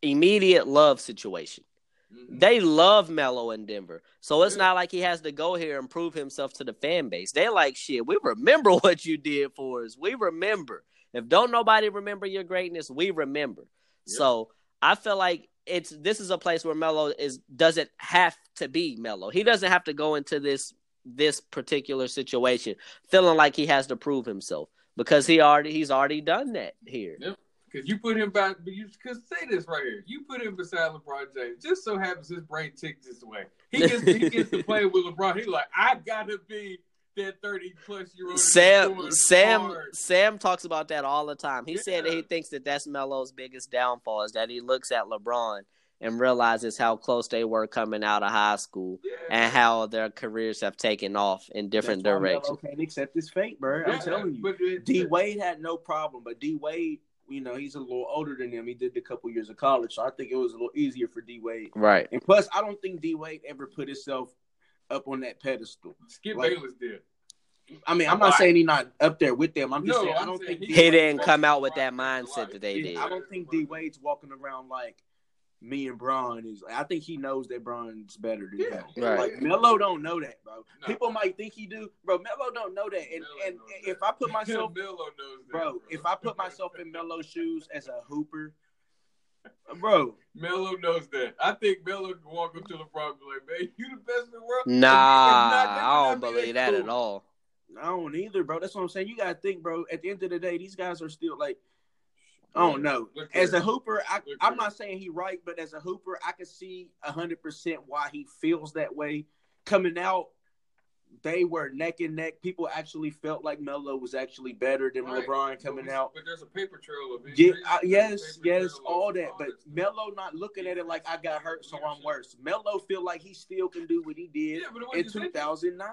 immediate love situation. Mm-hmm. They love Melo in Denver. So it's yeah. not like he has to go here and prove himself to the fan base. They're like, shit, we remember [LAUGHS] what you did for us. We remember. If don't nobody remember your greatness, we remember. Yeah. So I feel like it's this is a place where Melo is doesn't have to be Melo. He doesn't have to go into this this particular situation feeling like he has to prove himself because he already he's already done that here. Yep. Because you put him back, but you could say this right here. You put him beside LeBron James. Just so happens his brain ticks this way. He gets he gets to [LAUGHS] play with LeBron. He's like, I gotta be that thirty plus year old. Sam Sam hard. Sam talks about that all the time. He yeah. said that he thinks that that's Melo's biggest downfall is that he looks at LeBron and realizes how close they were coming out of high school yeah. and how their careers have taken off in different That's directions. can't accept his fate, bro. Yeah, I'm telling you. D Wade had no problem, but D Wade, you know, he's a little older than him. He did a couple years of college, so I think it was a little easier for D Wade. Right. And plus, I don't think D Wade ever put himself up on that pedestal. Skip like, Bayless did. I mean, I'm not saying he's not up there with them. I'm just no, saying I'm do not think he, he didn't come out with that mindset that they did. I don't think D Wade's walking around like me and Bron is. I think he knows that Bron's better than yeah, him. Right. Like Melo don't know that, bro. No. People might think he do, bro. Melo don't know that. And Melo and if. I put [LAUGHS] myself, Melo knows that, bro, if I put myself in Melo's shoes as a hooper, [LAUGHS] bro. Melo knows that. I think Melo can walk up to LeBron and be like, "Man, you the best in the world." Nah, not, I don't believe that cool. at all. I don't either, bro. That's what I'm saying. You gotta think, bro. At the end of the day, these guys are still like I don't know. As a hooper, I, am not saying he right, but as a hooper, I can see hundred percent why he feels that way. Coming out they were neck and neck. People actually felt like Melo was actually better than right. LeBron coming but out. But there's a paper trail of injuries. Yeah, uh, yes, yes, all that. But Melo not looking at it like I got hurt, so I'm worse. Melo feel like he still can do what he did yeah, in 2009.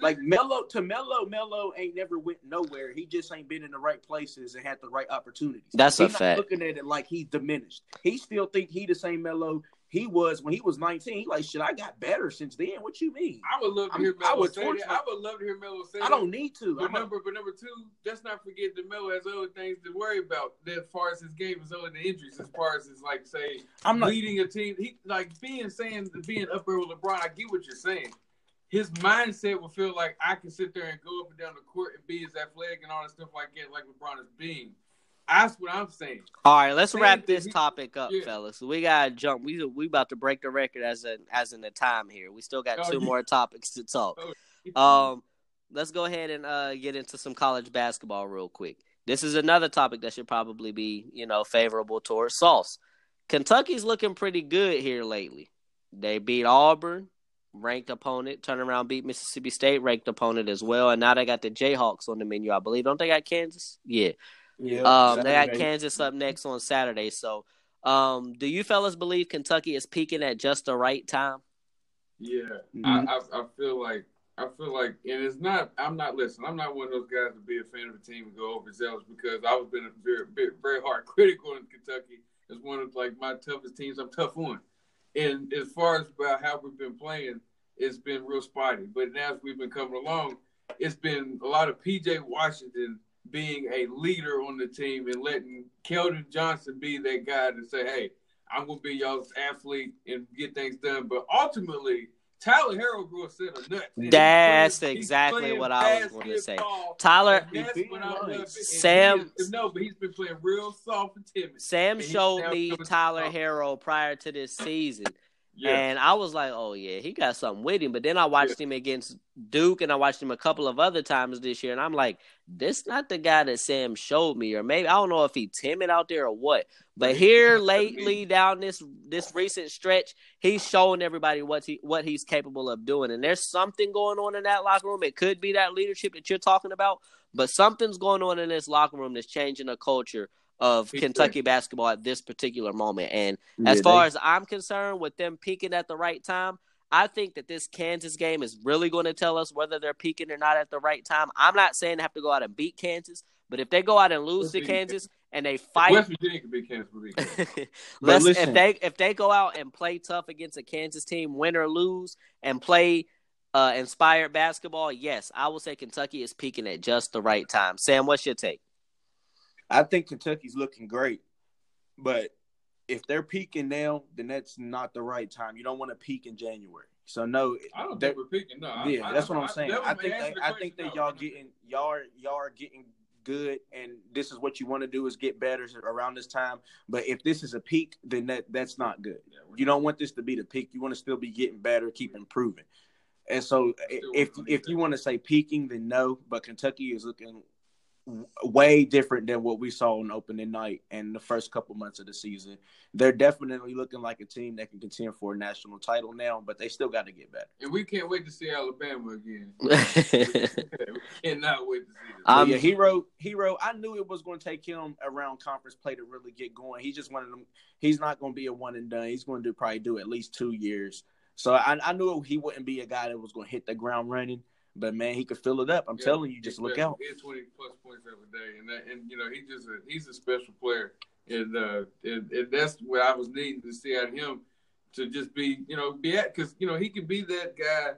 Like Melo to Melo, Melo ain't never went nowhere. He just ain't been in the right places and had the right opportunities. That's he a fact. Looking at it like he's diminished. He still think he the same Melo he was when he was 19. He like, shit, I got better since then. What you mean? I would love to hear Melo I would say that. I would love to hear Melo say I don't need to. But number, but number two, let's not forget that Melo has other things to worry about. As far as his game is other than injuries, as far as his like say I'm not, leading a team. He like being saying being up there with LeBron. I get what you're saying. His mindset will feel like I can sit there and go up and down the court and be as athletic and all that stuff like that, like LeBron is being. That's what I'm saying. All right, let's wrap this topic up, yeah. fellas. We gotta jump. We we about to break the record as a as in the time here. We still got oh, two yeah. more topics to talk. Oh, um, let's go ahead and uh get into some college basketball real quick. This is another topic that should probably be you know favorable towards Sauce. Kentucky's looking pretty good here lately. They beat Auburn, ranked opponent, turn around beat Mississippi State, ranked opponent as well, and now they got the Jayhawks on the menu. I believe. Don't they got Kansas? Yeah. Yeah. Um, they got Kansas up next on Saturday. So, um, do you fellas believe Kentucky is peaking at just the right time? Yeah, mm-hmm. I, I, I feel like I feel like, and it's not. I'm not listening. I'm not one of those guys to be a fan of a team and go overzealous because I was been a very, very hard [LAUGHS] critical in Kentucky as one of like my toughest teams. I'm tough on, and as far as about how we've been playing, it's been real spotty. But as we've been coming along, it's been a lot of PJ Washington being a leader on the team and letting Keldon Johnson be that guy to say, hey, I'm going to be y'all's athlete and get things done. But ultimately, Tyler Herro grew a set of nuts. That's playing, exactly what I was going to say. Tyler, Sam, no, but he's been playing real soft and timid. Sam and showed me Tyler Herro prior to this season. Yeah. And I was like, oh, yeah, he got something with him. But then I watched yeah. him against Duke and I watched him a couple of other times this year. And I'm like, this not the guy that Sam showed me. Or maybe, I don't know if he timid out there or what. But here lately down this this recent stretch, he's showing everybody what he what he's capable of doing. And there's something going on in that locker room. It could be that leadership that you're talking about. But something's going on in this locker room that's changing the culture of Kentucky basketball at this particular moment. And as far as I'm concerned, with them peaking at the right time, I think that this Kansas game is really going to tell us whether they're peaking or not at the right time. I'm not saying they have to go out and beat Kansas, but if they go out and lose to Kansas and they fight, West Virginia could beat Kansas. Beat [LAUGHS] Kansas. Listen. if they if they go out and play tough against a Kansas team, win or lose, and play uh, inspired basketball, yes, I will say Kentucky is peaking at just the right time. Sam, what's your take? I think Kentucky's looking great, but if they're peaking now, then that's not the right time. You don't want to peak in January. So no, I don't think we're picking. No, yeah, I- that's what I- I'm saying. I think they, I think that y'all getting y'all are y'all are getting good, and this is what you want to do is get better around this time. But if this is a peak, then that that's not good. Yeah, You don't want this to be the peak. You want to still be getting better, keep improving. And so, if if you want to say peaking, then no. But Kentucky is looking way different than what we saw on opening night and the first couple months of the season. They're definitely looking like a team that can contend for a national title now, but they still got to get better. And we can't wait to see Alabama again. I'm [LAUGHS] we cannot wait to see them. Um, yeah, Herro, Herro. I knew it was going to take him around conference play to really get going. He's just one of them. He's not going to be a one and done. He's going to do probably do at least two years. So I, I knew he wouldn't be a guy that was going to hit the ground running. But man, he could fill it up. I'm Yeah, telling you, just look out. He had twenty plus points every day, and that, and you know he just a, he's a special player, and uh, and, and that's what I was needing to see out of him to just be you know be at because you know he could be that guy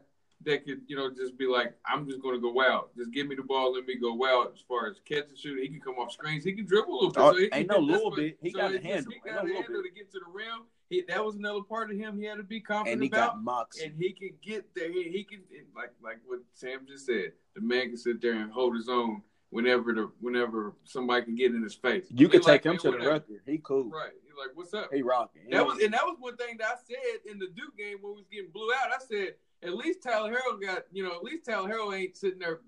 that could you know just be like I'm just going to go wild, just give me the ball, let me go wild as far as catch and shoot. He can come off screens, he can dribble a little bit. Oh, so he ain't no little bit. He so got a handle. He got a handle to get to the rim. He, that was another part of him he had to be confident And he about got moxie. and he can get there. He, he can like like what Sam just said. The man can sit there and hold his own whenever the whenever somebody can get in his face. You He could like, take him "Hey, to the record. He cool. Right. He's like, "What's up?" He rocking. That was and that was one thing that I said in the Duke game when we was getting blew out. I said, "At least Tyler Herro got you know at least Tyler Herro ain't sitting there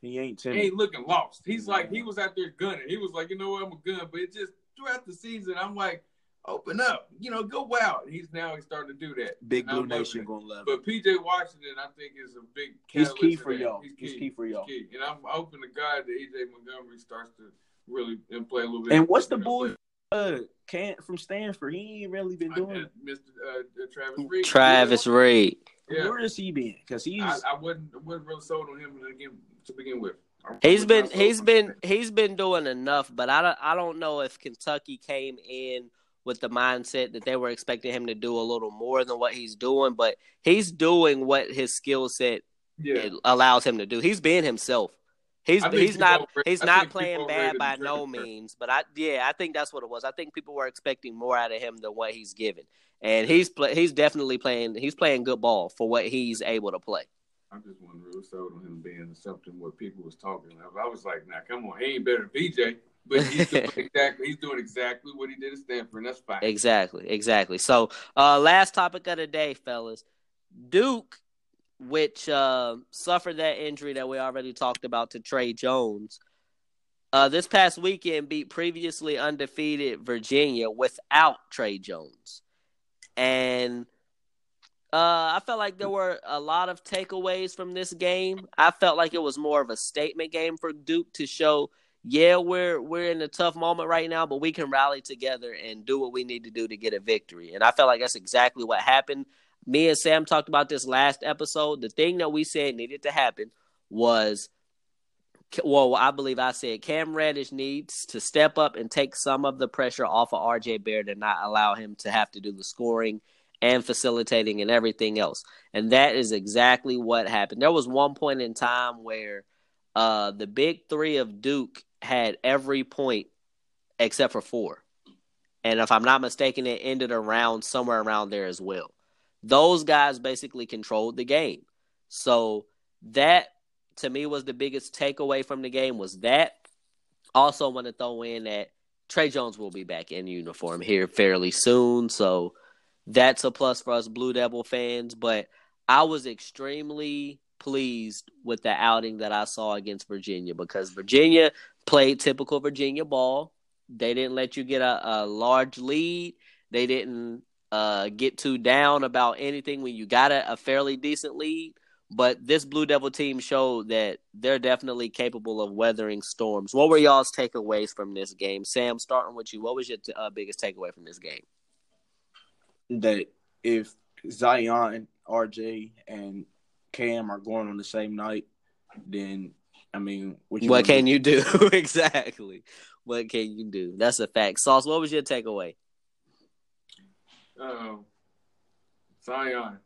he ain't timid. ain't looking lost. He's like he was out there gunning. He was like, you know what, I'm a gun. But it just throughout the season, I'm like, open up, you know, go wild. He's now he's starting to do that. Big Blue Nation gonna love it. But PJ Washington, I think, is a big. He's key to for y'all. He's He's key. key for y'all. Key. And I'm hoping to God that EJ Montgomery starts to really and play a little bit. And what's the boy uh can from Stanford? He ain't really been doing. uh, Mr. Uh, Travis Reed. Travis Reed. Yeah. Where has he been? Because he's I, I wasn't I wasn't really sold on him to begin to begin with. I He's was been not sold he's on been him. he's been doing enough, but I don't I don't know if Kentucky came in with the mindset that they were expecting him to do a little more than what he's doing, but he's doing what his skill set Yeah. allows him to do. He's being himself. He's he's not he's I not playing bad by no means, but I yeah I think that's what it was. I think people were expecting more out of him than what he's given, and he's play, he's definitely playing he's playing good ball for what he's able to play. I just wasn't really sold on him being something what people was talking about. I was like, now come on, he ain't better than BJ. But he's doing [LAUGHS] exactly he's doing exactly what he did at Stanford, and that's fine. Exactly, exactly. So, uh, last topic of the day, fellas. Duke, which uh, suffered that injury that we already talked about to Tre Jones, uh, this past weekend beat previously undefeated Virginia without Tre Jones. And uh, I felt like there were a lot of takeaways from this game. I felt like it was more of a statement game for Duke to show yeah, we're we're in a tough moment right now, but we can rally together and do what we need to do to get a victory. And I felt like that's exactly what happened. Me and Sam talked about this last episode. The thing that we said needed to happen was well, I believe I said Cam Reddish needs to step up and take some of the pressure off of RJ Barrett and not allow him to have to do the scoring and facilitating and everything else. And that is exactly what happened. There was one point in time where uh, the big three of Duke had every point except for four. And if I'm not mistaken, it ended around somewhere around there as well. Those guys basically controlled the game. So that to me was the biggest takeaway from the game was that. Also want to throw in that Tre Jones will be back in uniform here fairly soon. So that's a plus for us Blue Devil fans. But I was extremely pleased with the outing that I saw against Virginia because Virginia played typical Virginia ball. They didn't let you get a, a large lead. They didn't uh, get too down about anything when you got a, a fairly decent lead. But this Blue Devil team showed that they're definitely capable of weathering storms. What were y'all's takeaways from this game? Sam, starting with you, what was your uh, biggest takeaway from this game? that if Zion RJ and Cam are going on the same night, then I mean, what, what can do? you do [LAUGHS] exactly? What can you do? That's a fact. Sauce, what was your takeaway? Oh, Zion.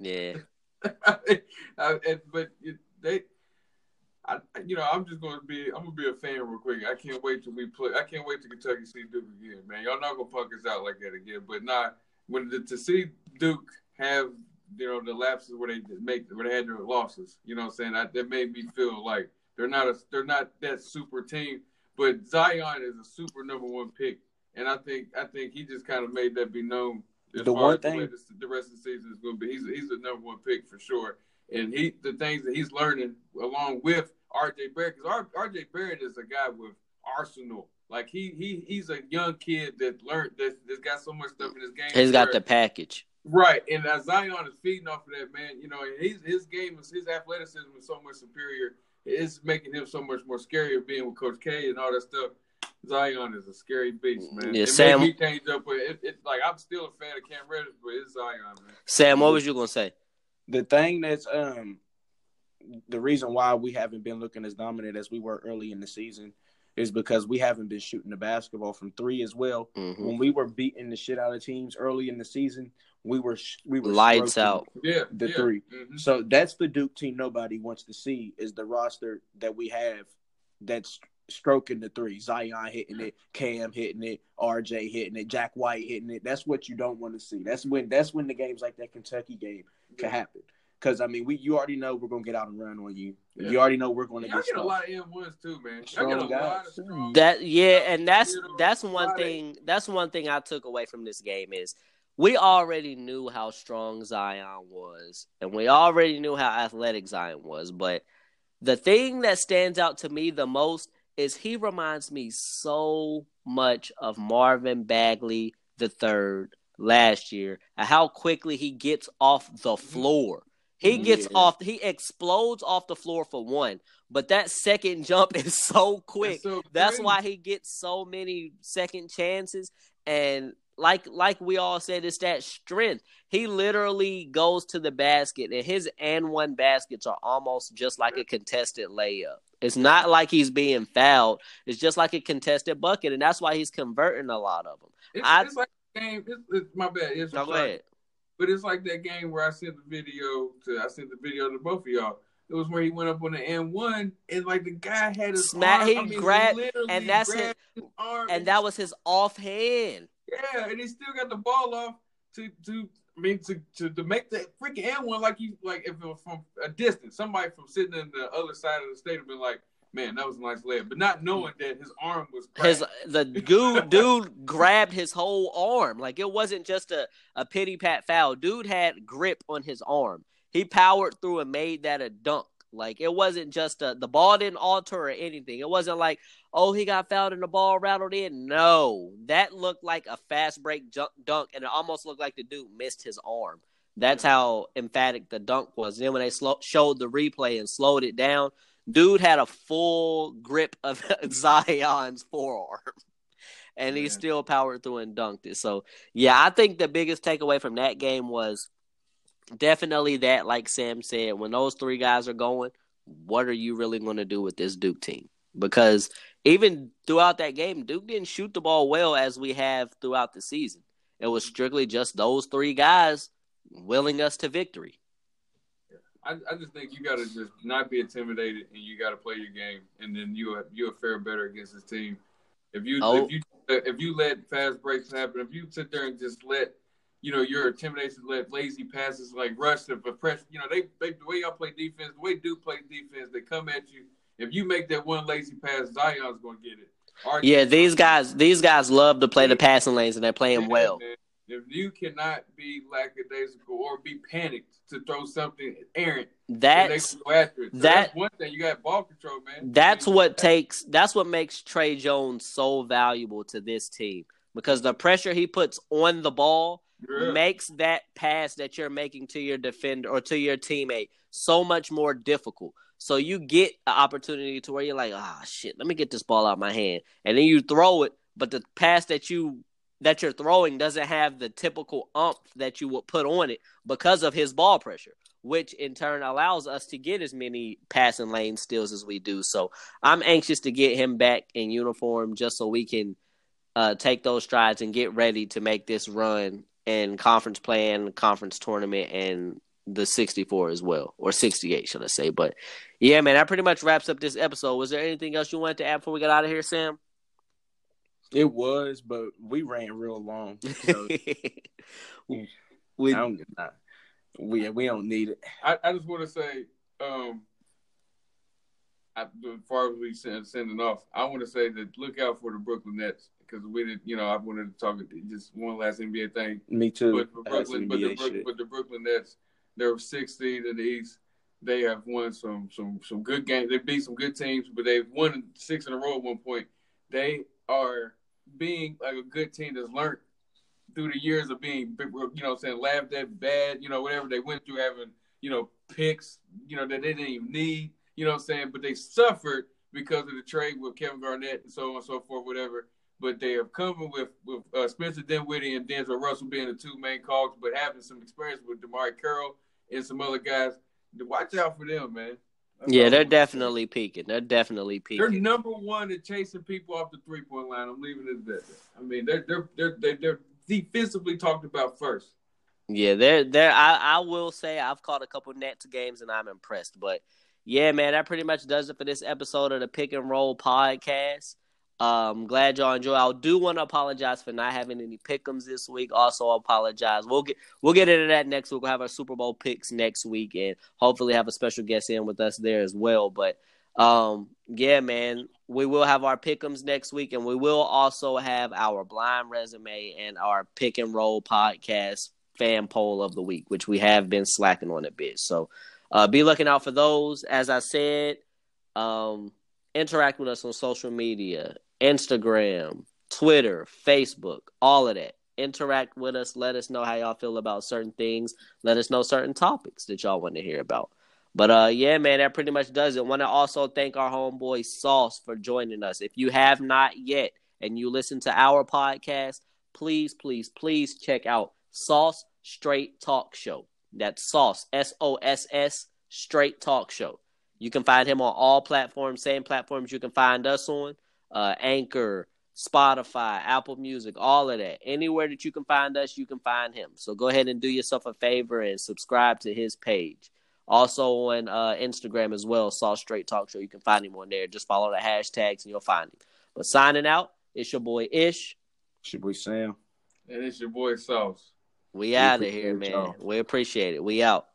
yeah. [LAUGHS] I, I, but they, I, you know, I'm just going to be, I'm gonna be a fan real quick. I can't wait till we play. I can't wait to Kentucky see Duke again, man. Y'all not gonna punk us out like that again. But not when the, to see Duke have, you know, the lapses where they make where they had their losses. You know, what I'm saying I, that made me feel like they're not a, they're not that super team. But Zion is a super number one pick, and I think I think he just kind of made that be known. the one thing the, the rest of the season is going to be, he's he's the number one pick for sure and he the things that he's learning along with RJ Barrett because RJ Barrett is a guy with arsenal. Like he he he's a young kid that learned that that's got so much stuff in his game. He's got the package. Right, and uh, Zion is feeding off of that man. You know, his his game is his athleticism is so much superior. It's making him so much more scarier being with Coach K and all that stuff. Zion is a scary beast, man. Yeah, it Sam. Made me change up, but it, it, like I'm still a fan of Cam Reddish, but it's Zion, man. Sam, what was you gonna say? the thing that's um the reason why we haven't been looking as dominant as we were early in the season is because we haven't been shooting the basketball from three as well. Mm-hmm. When we were beating the shit out of teams early in the season, we were we were lights out. Yeah, the yeah. 3 mm-hmm. So that's the Duke team nobody wants to see is the roster that we have that's stroking the three. Zion hitting it, Cam hitting it, RJ hitting it, Jack White hitting it. That's what you don't want to see. That's when that's when the games like that Kentucky game can happen. Because I mean, we you already know we're gonna get out and run on you. Yeah. You already know we're gonna Y'all get, get a stuff. lot of M ones too, man. Y'all Strong get a guys. lot of strong. That yeah, and that's that's one thing. That's one thing I took away from this game is we already knew how strong Zion was, and we already knew how athletic Zion was. But the thing that stands out to me the most is he reminds me so much of Marvin Bagley the third last year, and how quickly he gets off the mm-hmm. floor. He mm-hmm. gets Yeah. off. He explodes off the floor for one, but that second [LAUGHS] jump is so quick. so That's why he gets so many second chances. And like like we all said, it's that strength. He literally goes to the basket, and his and one baskets are almost just like a contested layup. It's not like he's being fouled. It's just like a contested bucket, and that's why he's converting a lot of them. It's, I- it's like game. It's, it's my bad. It's, No, go. But it's like that game where I sent the video to. I sent the video to both of y'all. It was where he went up on the N one, and like the guy had his Smack- arm. he I mean, grabbed- and that's it. his arm And that was his offhand. Yeah, and he still got the ball off to to. I mean, to, to, to make that freaking end one like you like if it was from a distance, somebody from sitting in the other side of the state stadium been like, "Man, that was a nice layup," but not knowing that his arm was his the dude dude grabbed his whole arm. Like it wasn't just a, a pity pat foul. Dude had grip on his arm. He powered through and made that a dunk like it wasn't just a the ball didn't alter or anything it wasn't like oh he got fouled and the ball rattled in no that looked like a fast break junk, dunk and it almost looked like the dude missed his arm that's how emphatic the dunk was then when they slow, showed the replay and slowed it down Dude had a full grip of [LAUGHS] Zion's forearm. And he Yeah. still powered through and dunked it. So yeah, I think the biggest takeaway from that game was definitely that, like Sam said, when those three guys are going, what are you really going to do with this Duke team? Because even throughout that game, Duke didn't shoot the ball well as we have throughout the season. It was strictly just those three guys willing us to victory. I, I just think you got to just not be intimidated, and you got to play your game, and then you you'll fare better against this team. If you Oh. if you if you let fast breaks happen, if you sit there and just let you know your intimidation, let lazy passes like rush the press, you know they, they the way y'all play defense, the way Duke plays defense, they come at you. If you make that one lazy pass, Zion's gonna get it. Yeah, these guys these guys love to play the passing lanes and they're playing well. If you cannot be lackadaisical or be panicked to throw something errant, That's can go after it. So that- that's one thing. You got ball control, man. That's what takes. That's what makes Tre Jones so valuable to this team because the pressure he puts on the ball makes that pass that you're making to your defender or to your teammate so much more difficult. So you get an opportunity to where you're like, ah, shit, let me get this ball out of my hand, and then you throw it. But the pass that you that you're throwing doesn't have the typical umph that you would put on it because of his ball pressure, which in turn allows us to get as many passing lane steals as we do. So I'm anxious to get him back in uniform just so we can uh, take those strides and get ready to make this run in conference play and conference tournament and the 64 as well, or 68, should I say. But yeah, man, that pretty much wraps up this episode. Was there anything else you wanted to add before we get out of here, Sam? It was, but we ran real long. So we, [LAUGHS] [LAUGHS] I don't, we we don't need it. I, I just want to say, um, I, before we send, sending off, I want to say that look out for the Brooklyn Nets because we did. You know, I wanted to talk just one last NBA thing. Me too. But for Brooklyn, but the, Brook, but the Brooklyn Nets, they're sixth seed in the East. They have won some some some good games. They beat some good teams, but they've won six in a row at one point. They are being like a good team that's learned through the years of being, you know, saying laughed at, bad, you know, whatever they went through, having, you know, picks, you know, that they didn't even need, you know what I'm saying? But they suffered because of the trade with Kevin Garnett and so on and so forth, whatever. But they have come with with uh, Spencer Dinwiddie and Denzel Russell being the two main cogs, but having some experience with DeMarre Carroll and some other guys. Watch out for them, man. Yeah, they're definitely peaking. They're definitely peaking. They're number one in chasing people off the three point line. I'm leaving it at that. I mean, they're they're they're they're, they're defensively talked about first. Yeah, they're they're. I, I will say I've caught a couple Nets games and I'm impressed. But yeah, man, that pretty much does it for this episode of the Pick and Roll podcast. Um, glad y'all enjoy. I do want to apologize for not having any pickums this week. Also, apologize. We'll get we'll get into that next week. We'll have our Super Bowl picks next week, and hopefully have a special guest in with us there as well. But um, yeah, man, we will have our pickums next week, and we will also have our blind resume and our pick and roll podcast fan poll of the week, which we have been slacking on a bit. So uh, be looking out for those. As I said, um, interact with us on social media Instagram, Twitter, Facebook, all of that. Interact with us. Let us know how y'all feel about certain things. Let us know certain topics that y'all want to hear about. But uh, yeah, man, that pretty much does it. Want to also thank our homeboy Sauce for joining us. If you have not yet, and you listen to our podcast, please, please, please check out Sauce Straight Talk Show. That's Sauce S O S S Straight Talk Show. You can find him on all platforms, same platforms you can find us on uh, Anchor, Spotify, Apple Music, all of that. Anywhere that you can find us, you can find him. So go ahead and do yourself a favor and subscribe to his page. Also on uh, Instagram as well, Sauce Straight Talk Show. You can find him on there. Just follow the hashtags and you'll find him. But signing out, it's your boy Ish. It's your boy Sam. And it's your boy Sauce. We, we out of here, man. Y'all. We appreciate it. We out.